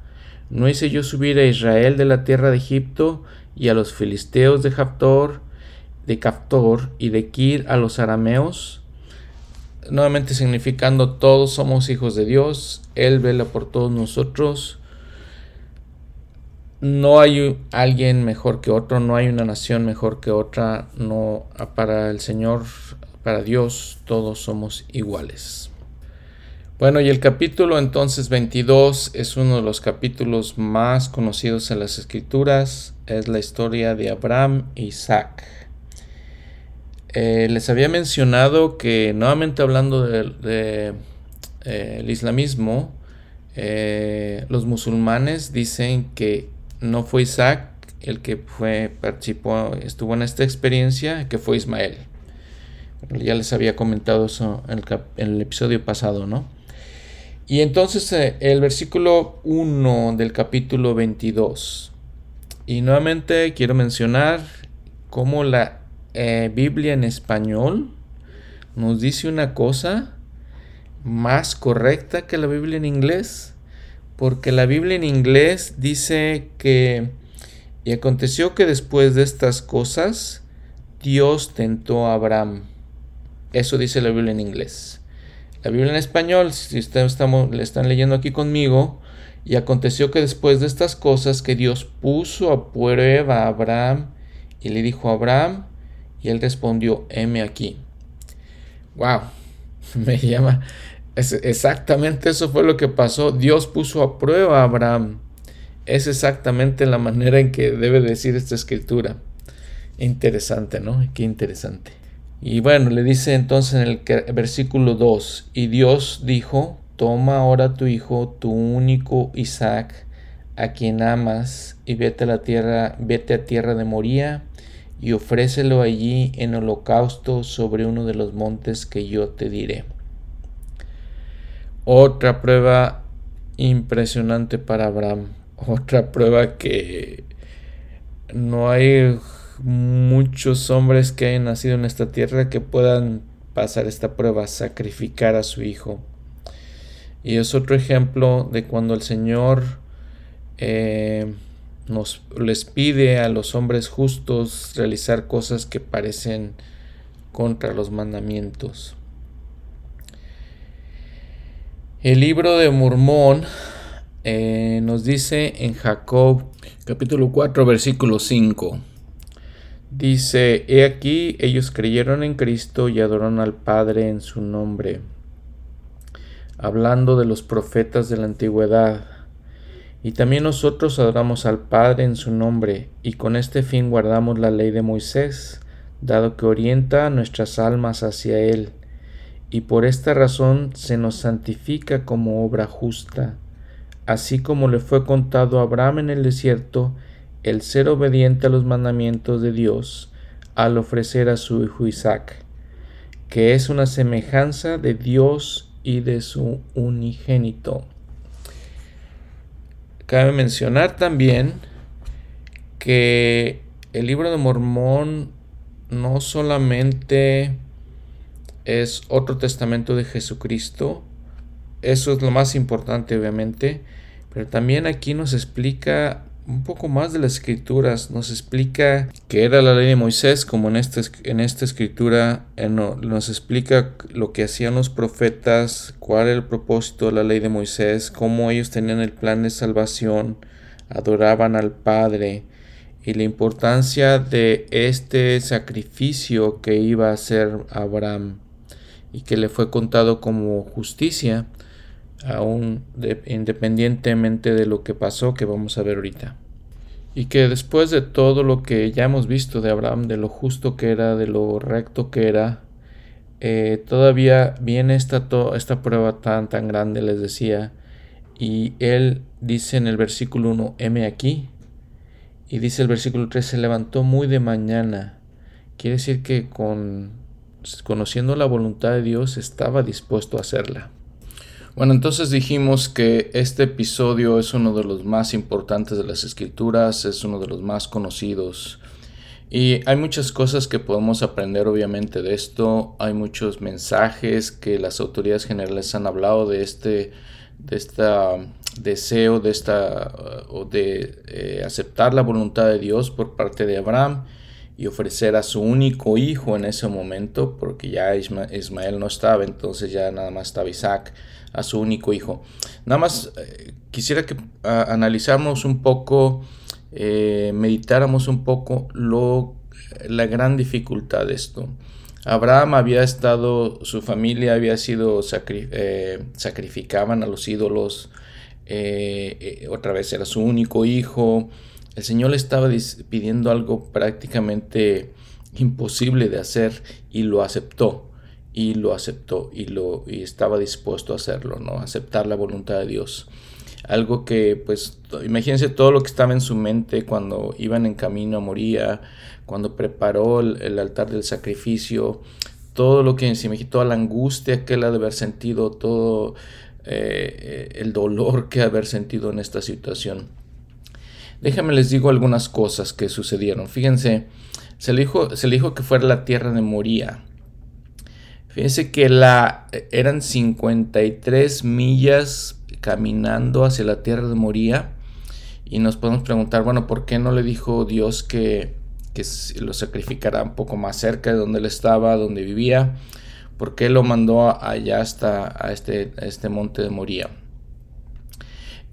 ¿No hice yo subir a Israel de la tierra de Egipto y a los filisteos de Japtor, de Caftor y de Kir a los arameos? Nuevamente significando todos somos hijos de Dios, Él vela por todos nosotros. No hay alguien mejor que otro, no hay una nación mejor que otra, no para el Señor, para Dios todos somos iguales. Bueno, y el capítulo entonces 22 es uno de los capítulos más conocidos en las escrituras, es la historia de Abraham e Isaac. Eh, les había mencionado que nuevamente hablando del de, eh, islamismo, eh, los musulmanes dicen que no fue Isaac el que fue, participó, estuvo en esta experiencia, que fue Ismael. Ya les había comentado eso en el, episodio pasado, ¿no? Y entonces el versículo 1 del capítulo 22. Y nuevamente quiero mencionar cómo la eh, Biblia en español nos dice una cosa más correcta que la Biblia en inglés, porque la Biblia en inglés dice que y aconteció que después de estas cosas Dios tentó a Abraham. Eso dice la Biblia en inglés. La Biblia en español, si ustedes le están leyendo aquí conmigo, y aconteció que después de estas cosas que Dios puso a prueba a Abraham y le dijo a Abraham, y él respondió, heme aquí. Wow, me llama. Es exactamente eso fue lo que pasó. Dios puso a prueba a Abraham. Es exactamente la manera en que debe decir esta escritura. Interesante, ¿no? Qué interesante. Y bueno, le dice entonces en el versículo 2, y Dios dijo, toma ahora tu hijo, tu único Isaac, a quien amas, y vete a la tierra, vete a tierra de Moría y ofrécelo allí en holocausto sobre uno de los montes que yo te diré. Otra prueba impresionante para Abraham. Otra prueba que no hay muchos hombres que hayan nacido en esta tierra que puedan pasar esta prueba, sacrificar a su hijo. Y es otro ejemplo de cuando el Señor eh, nos les pide a los hombres justos realizar cosas que parecen contra los mandamientos. El libro de Mormón eh, nos dice en Jacob capítulo 4 versículo 5. Dice, he aquí ellos creyeron en Cristo y adoraron al Padre en su nombre. hablando de los profetas de la antigüedad. Y también nosotros adoramos al Padre en su nombre, y con este fin guardamos la ley de Moisés, dado que orienta nuestras almas hacia Él, y por esta razón se nos santifica como obra justa, así como le fue contado a Abraham en el desierto el ser obediente a los mandamientos de Dios al ofrecer a su hijo Isaac, que es una semejanza de Dios y de su unigénito. Cabe mencionar también que el libro de Mormón no solamente es otro testamento de Jesucristo, eso es lo más importante obviamente, pero también aquí nos explica un poco más de las escrituras. Nos explica que era la ley de Moisés, como en esta, en esta escritura eh, nos explica lo que hacían los profetas, cuál era el propósito de la ley de Moisés, cómo ellos tenían el plan de salvación, adoraban al Padre y la importancia de este sacrificio que iba a hacer Abraham y que le fue contado como justicia aún independientemente de lo que pasó que vamos a ver ahorita. Y que después de todo lo que ya hemos visto de Abraham, de lo justo que era, de lo recto que era, eh, todavía viene esta, esta prueba tan, tan grande, les decía, y él dice en el versículo 1, M aquí, y dice el versículo 3, se levantó muy de mañana. Quiere decir que con, conociendo la voluntad de Dios estaba dispuesto a hacerla. Bueno, entonces dijimos que este episodio es uno de los más importantes de las escrituras, es uno de los más conocidos. Y hay muchas cosas que podemos aprender obviamente de esto, hay muchos mensajes que las autoridades generales han hablado de este de esta deseo de esta o de eh, aceptar la voluntad de Dios por parte de Abraham y ofrecer a su único hijo en ese momento, porque ya Ismael no estaba, entonces ya nada más estaba Isaac a su único hijo. Nada más eh, quisiera que analizáramos un poco, eh, meditáramos un poco lo, la gran dificultad de esto. Abraham había estado, su familia había sido, eh, sacrificaban a los ídolos, otra vez era su único hijo. El Señor le estaba pidiendo algo prácticamente imposible de hacer y lo aceptó y lo aceptó y, lo, y estaba dispuesto a hacerlo, ¿no? Aceptar la voluntad de Dios. Algo que, pues, imagínense todo lo que estaba en su mente cuando iban en camino a Moría, cuando preparó el, altar del sacrificio, todo lo que se me toda la angustia que él ha de haber sentido, todo eh, el dolor que ha de haber sentido en esta situación. Déjenme les digo algunas cosas que sucedieron. Fíjense, se le se le dijo que fuera la tierra de Moría Fíjense que la, eran 53 millas caminando hacia la tierra de Moría. Y nos podemos preguntar, bueno, ¿por qué no le dijo Dios que, que lo sacrificara un poco más cerca de donde él estaba, donde vivía? ¿Por qué lo mandó allá hasta a este, este monte de Moría?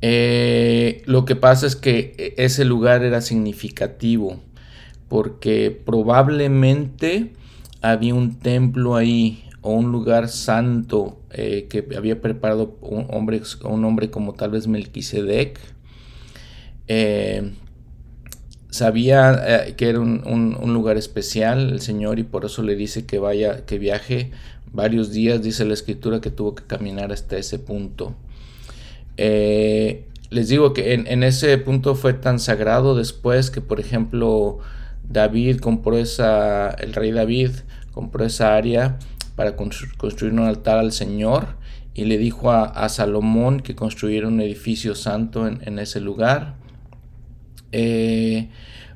Eh, lo que pasa es que ese lugar era significativo porque probablemente había un templo ahí o un lugar santo eh, que había preparado un hombre, un hombre como tal vez Melquisedec. Eh, sabía eh, que era un, lugar especial el Señor y por eso le dice que vaya, que viaje varios días, dice la escritura que tuvo que caminar hasta ese punto. les digo que en, en, ese punto fue tan sagrado después que, por ejemplo, David compró esa, el rey David compró esa área para construir un altar al Señor y le dijo a, Salomón que construyera un edificio santo en, ese lugar. Eh,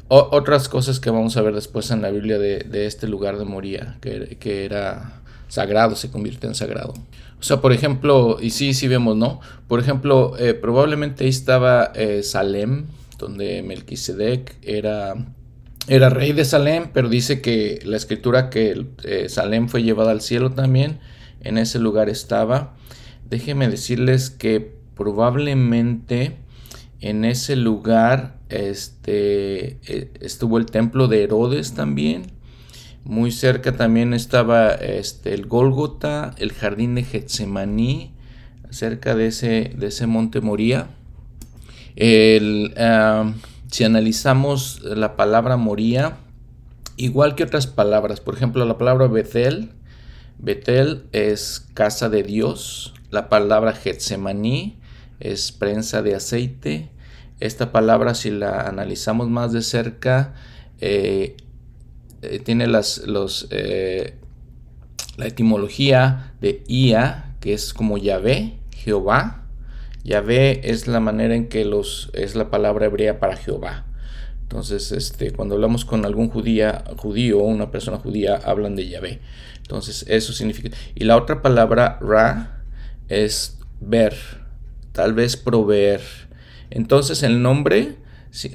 otras cosas que vamos a ver después en la Biblia de, este lugar de Moría, que, era sagrado, se convierte en sagrado. O sea, por ejemplo, y sí, sí vemos, ¿no? Por ejemplo, eh, probablemente ahí estaba eh, Salem, donde Melquisedec era era rey de Salem, pero dice que la escritura que eh, Salem fue llevada al cielo también, en ese lugar estaba. Déjenme decirles que probablemente en ese lugar este, e, estuvo el templo de Herodes también. Muy cerca también estaba este, el Gólgota, el jardín de Getsemaní. cerca de ese, de ese monte Moría. El, ah, si analizamos la palabra Moría, igual que otras palabras, por ejemplo, la palabra Betel, Betel es casa de Dios, la palabra Getsemaní es prensa de aceite. Esta palabra, si la analizamos más de cerca, eh, eh, tiene las, los, eh, la etimología de Ia, que es como Yahvé, Jehová. Yahvé es la manera en que los, es la palabra hebrea para Jehová. Entonces, este, cuando hablamos con algún judía, judío o una persona judía, hablan de Yahvé. Entonces, eso significa. Y la otra palabra, Ra, es ver, tal vez proveer. Entonces, el nombre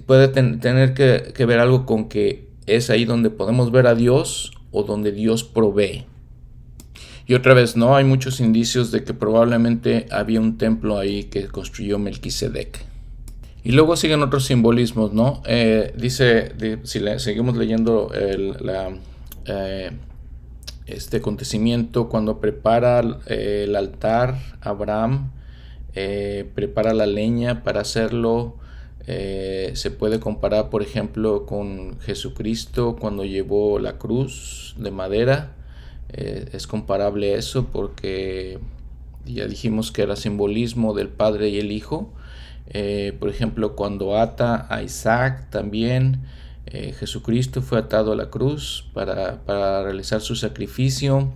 puede tener que, que ver algo con que es ahí donde podemos ver a Dios o donde Dios provee. Y otra vez, no hay muchos indicios de que probablemente había un templo ahí que construyó Melquisedec. Y luego siguen otros simbolismos, ¿no? Eh, dice, si seguimos leyendo eh, este acontecimiento, cuando prepara eh, el altar, Abraham prepara la leña para hacerlo. se puede comparar, por ejemplo, con Jesucristo cuando llevó la cruz de madera. Es comparable eso porque ya dijimos que era simbolismo del Padre y el Hijo. Eh, por ejemplo, cuando ata a Isaac también, eh, Jesucristo fue atado a la cruz para, realizar su sacrificio.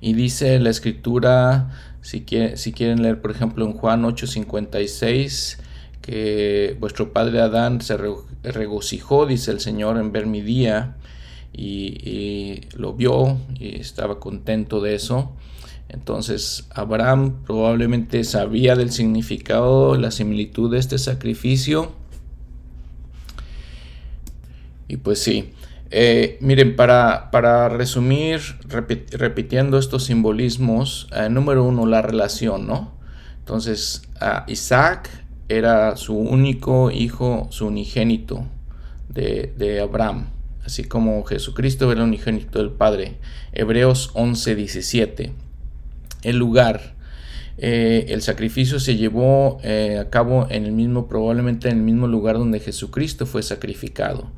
Y dice la escritura, si, si quieren leer por ejemplo en Juan 8:56, que vuestro padre Adán se regocijó, dice el Señor, en ver mi día y lo vio y estaba contento de eso. Entonces Abraham probablemente sabía del significado, la similitud de este sacrificio. Y pues sí, eh, miren, para, para resumir, repitiendo estos simbolismos, eh, número uno, la relación, ¿no? Entonces, Isaac era su único hijo, su unigénito de, de Abraham, así como Jesucristo el unigénito del Padre. Hebreos 11, 17 el lugar. Eh, el sacrificio se llevó eh, a cabo en el mismo, probablemente en el mismo lugar donde Jesucristo fue sacrificado.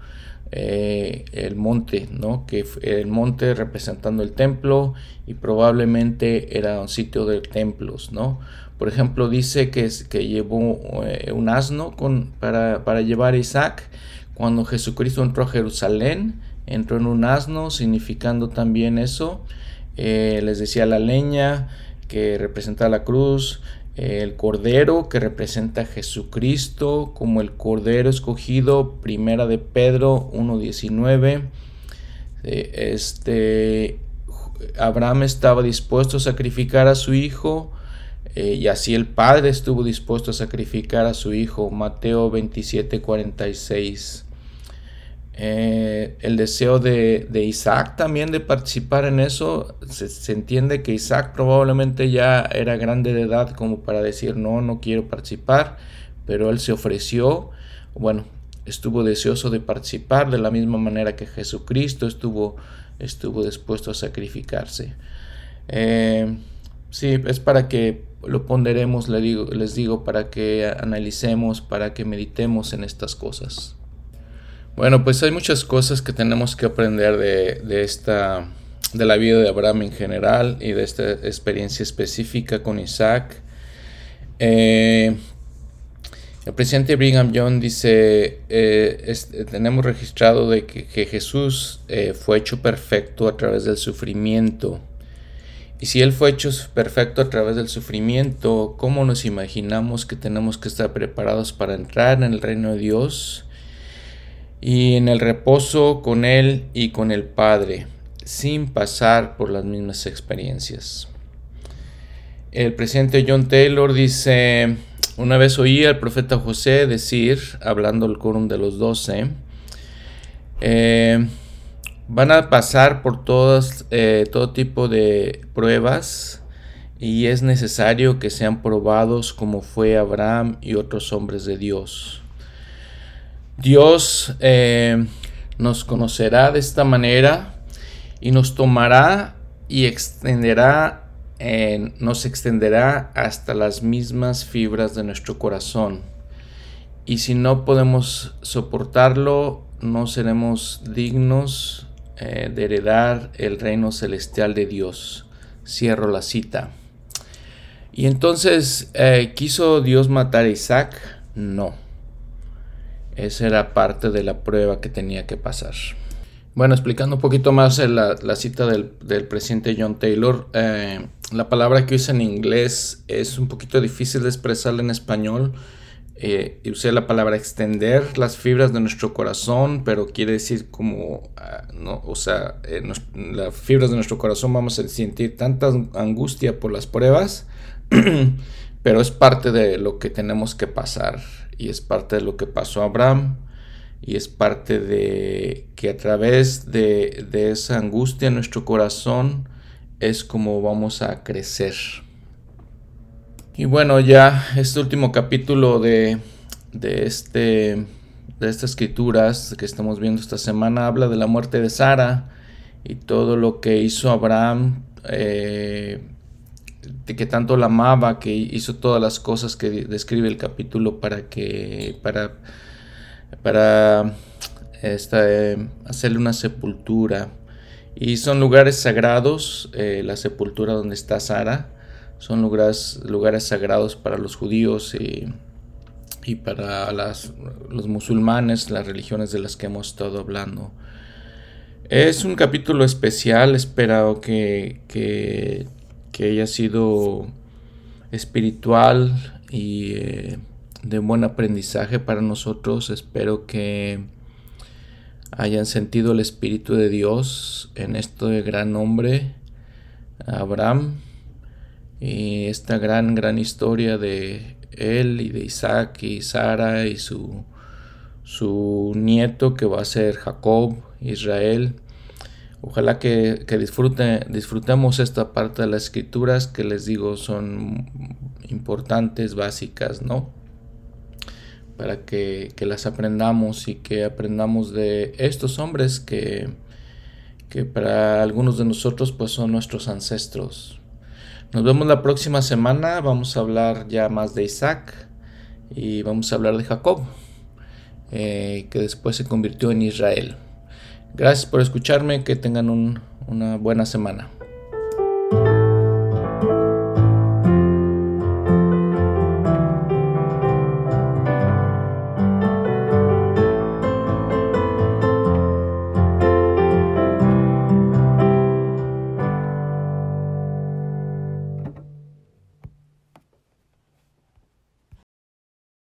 Eh, el monte, ¿no? Que el monte representando el templo y probablemente era un sitio de templos, ¿no? Por ejemplo, dice que, que llevó un asno con, para, para llevar a Isaac. Cuando Jesucristo entró a Jerusalén, entró en un asno, significando también eso. Eh, les decía la leña que representa la cruz, el cordero que representa a Jesucristo como el cordero escogido, primera de Pedro 1.19. Eh, este, Abraham estaba dispuesto a sacrificar a su hijo eh, y así el padre estuvo dispuesto a sacrificar a su hijo, Mateo 27.46. Eh, el deseo de, Isaac también de participar en eso. Se, entiende que Isaac probablemente ya era grande de edad como para decir no, no quiero participar, pero él se ofreció, bueno, estuvo deseoso de participar de la misma manera que Jesucristo estuvo, estuvo dispuesto a sacrificarse. Eh, sí, es para que lo ponderemos, les digo, les digo, para que analicemos, para que meditemos en estas cosas. Bueno, pues hay muchas cosas que tenemos que aprender de, esta, de la vida de Abraham en general y de esta experiencia específica con Isaac. Eh, el presidente Brigham Young dice, eh, tenemos registrado de que, Jesús eh, fue hecho perfecto a través del sufrimiento. Y si Él fue hecho perfecto a través del sufrimiento, ¿cómo nos imaginamos que tenemos que estar preparados para entrar en el reino de Dios? y en el reposo con Él y con el Padre, sin pasar por las mismas experiencias. El presidente John Taylor dice, una vez oí al profeta José decir, hablando al quórum de los doce, eh, van a pasar por todas, eh, todo tipo de pruebas y es necesario que sean probados como fue Abraham y otros hombres de Dios. Dios eh, nos conocerá de esta manera y nos tomará y extenderá eh, nos extenderá hasta las mismas fibras de nuestro corazón. Y si no podemos soportarlo, no seremos dignos eh, de heredar el reino celestial de Dios. Cierro la cita. Y entonces, eh, ¿quiso Dios matar a Isaac? No. Esa era parte de la prueba que tenía que pasar. Bueno, explicando un poquito más la, la cita del, presidente John Taylor, eh, la palabra que usa en inglés es un poquito difícil de expresarla en español. Eh, usé la palabra extender las fibras de nuestro corazón, pero quiere decir como, ah, no, o sea, las fibras de nuestro corazón vamos a sentir tanta angustia por las pruebas, pero es parte de lo que tenemos que pasar y es parte de lo que pasó a Abraham y es parte de que a través de, esa angustia en nuestro corazón es como vamos a crecer. Y bueno, ya este último capítulo de, de, este, de estas escrituras que estamos viendo esta semana habla de la muerte de Sara y todo lo que hizo Abraham, eh, que tanto la amaba, que hizo todas las cosas que describe el capítulo para que para para hacerle una sepultura. Y son lugares sagrados, eh, la sepultura donde está Sara, son lugares, lugares sagrados para los judíos y, para las, los musulmanes, las religiones de las que hemos estado hablando. Es un capítulo especial, espero que, que, haya sido espiritual y eh, de buen aprendizaje para nosotros. Espero que hayan sentido el Espíritu de Dios en este gran hombre, Abraham, y esta gran, gran historia de él y de Isaac y Sara y su, su nieto que va a ser Jacob, Israel. Ojalá que, que disfrute, disfrutemos esta parte de las escrituras que les digo son importantes, básicas, ¿no? para que, las aprendamos y que aprendamos de estos hombres que, que para algunos de nosotros pues son nuestros ancestros. Nos vemos la próxima semana, vamos a hablar ya más de Isaac y vamos a hablar de Jacob, eh, que después se convirtió en Israel. Gracias por escucharme, que tengan una buena semana.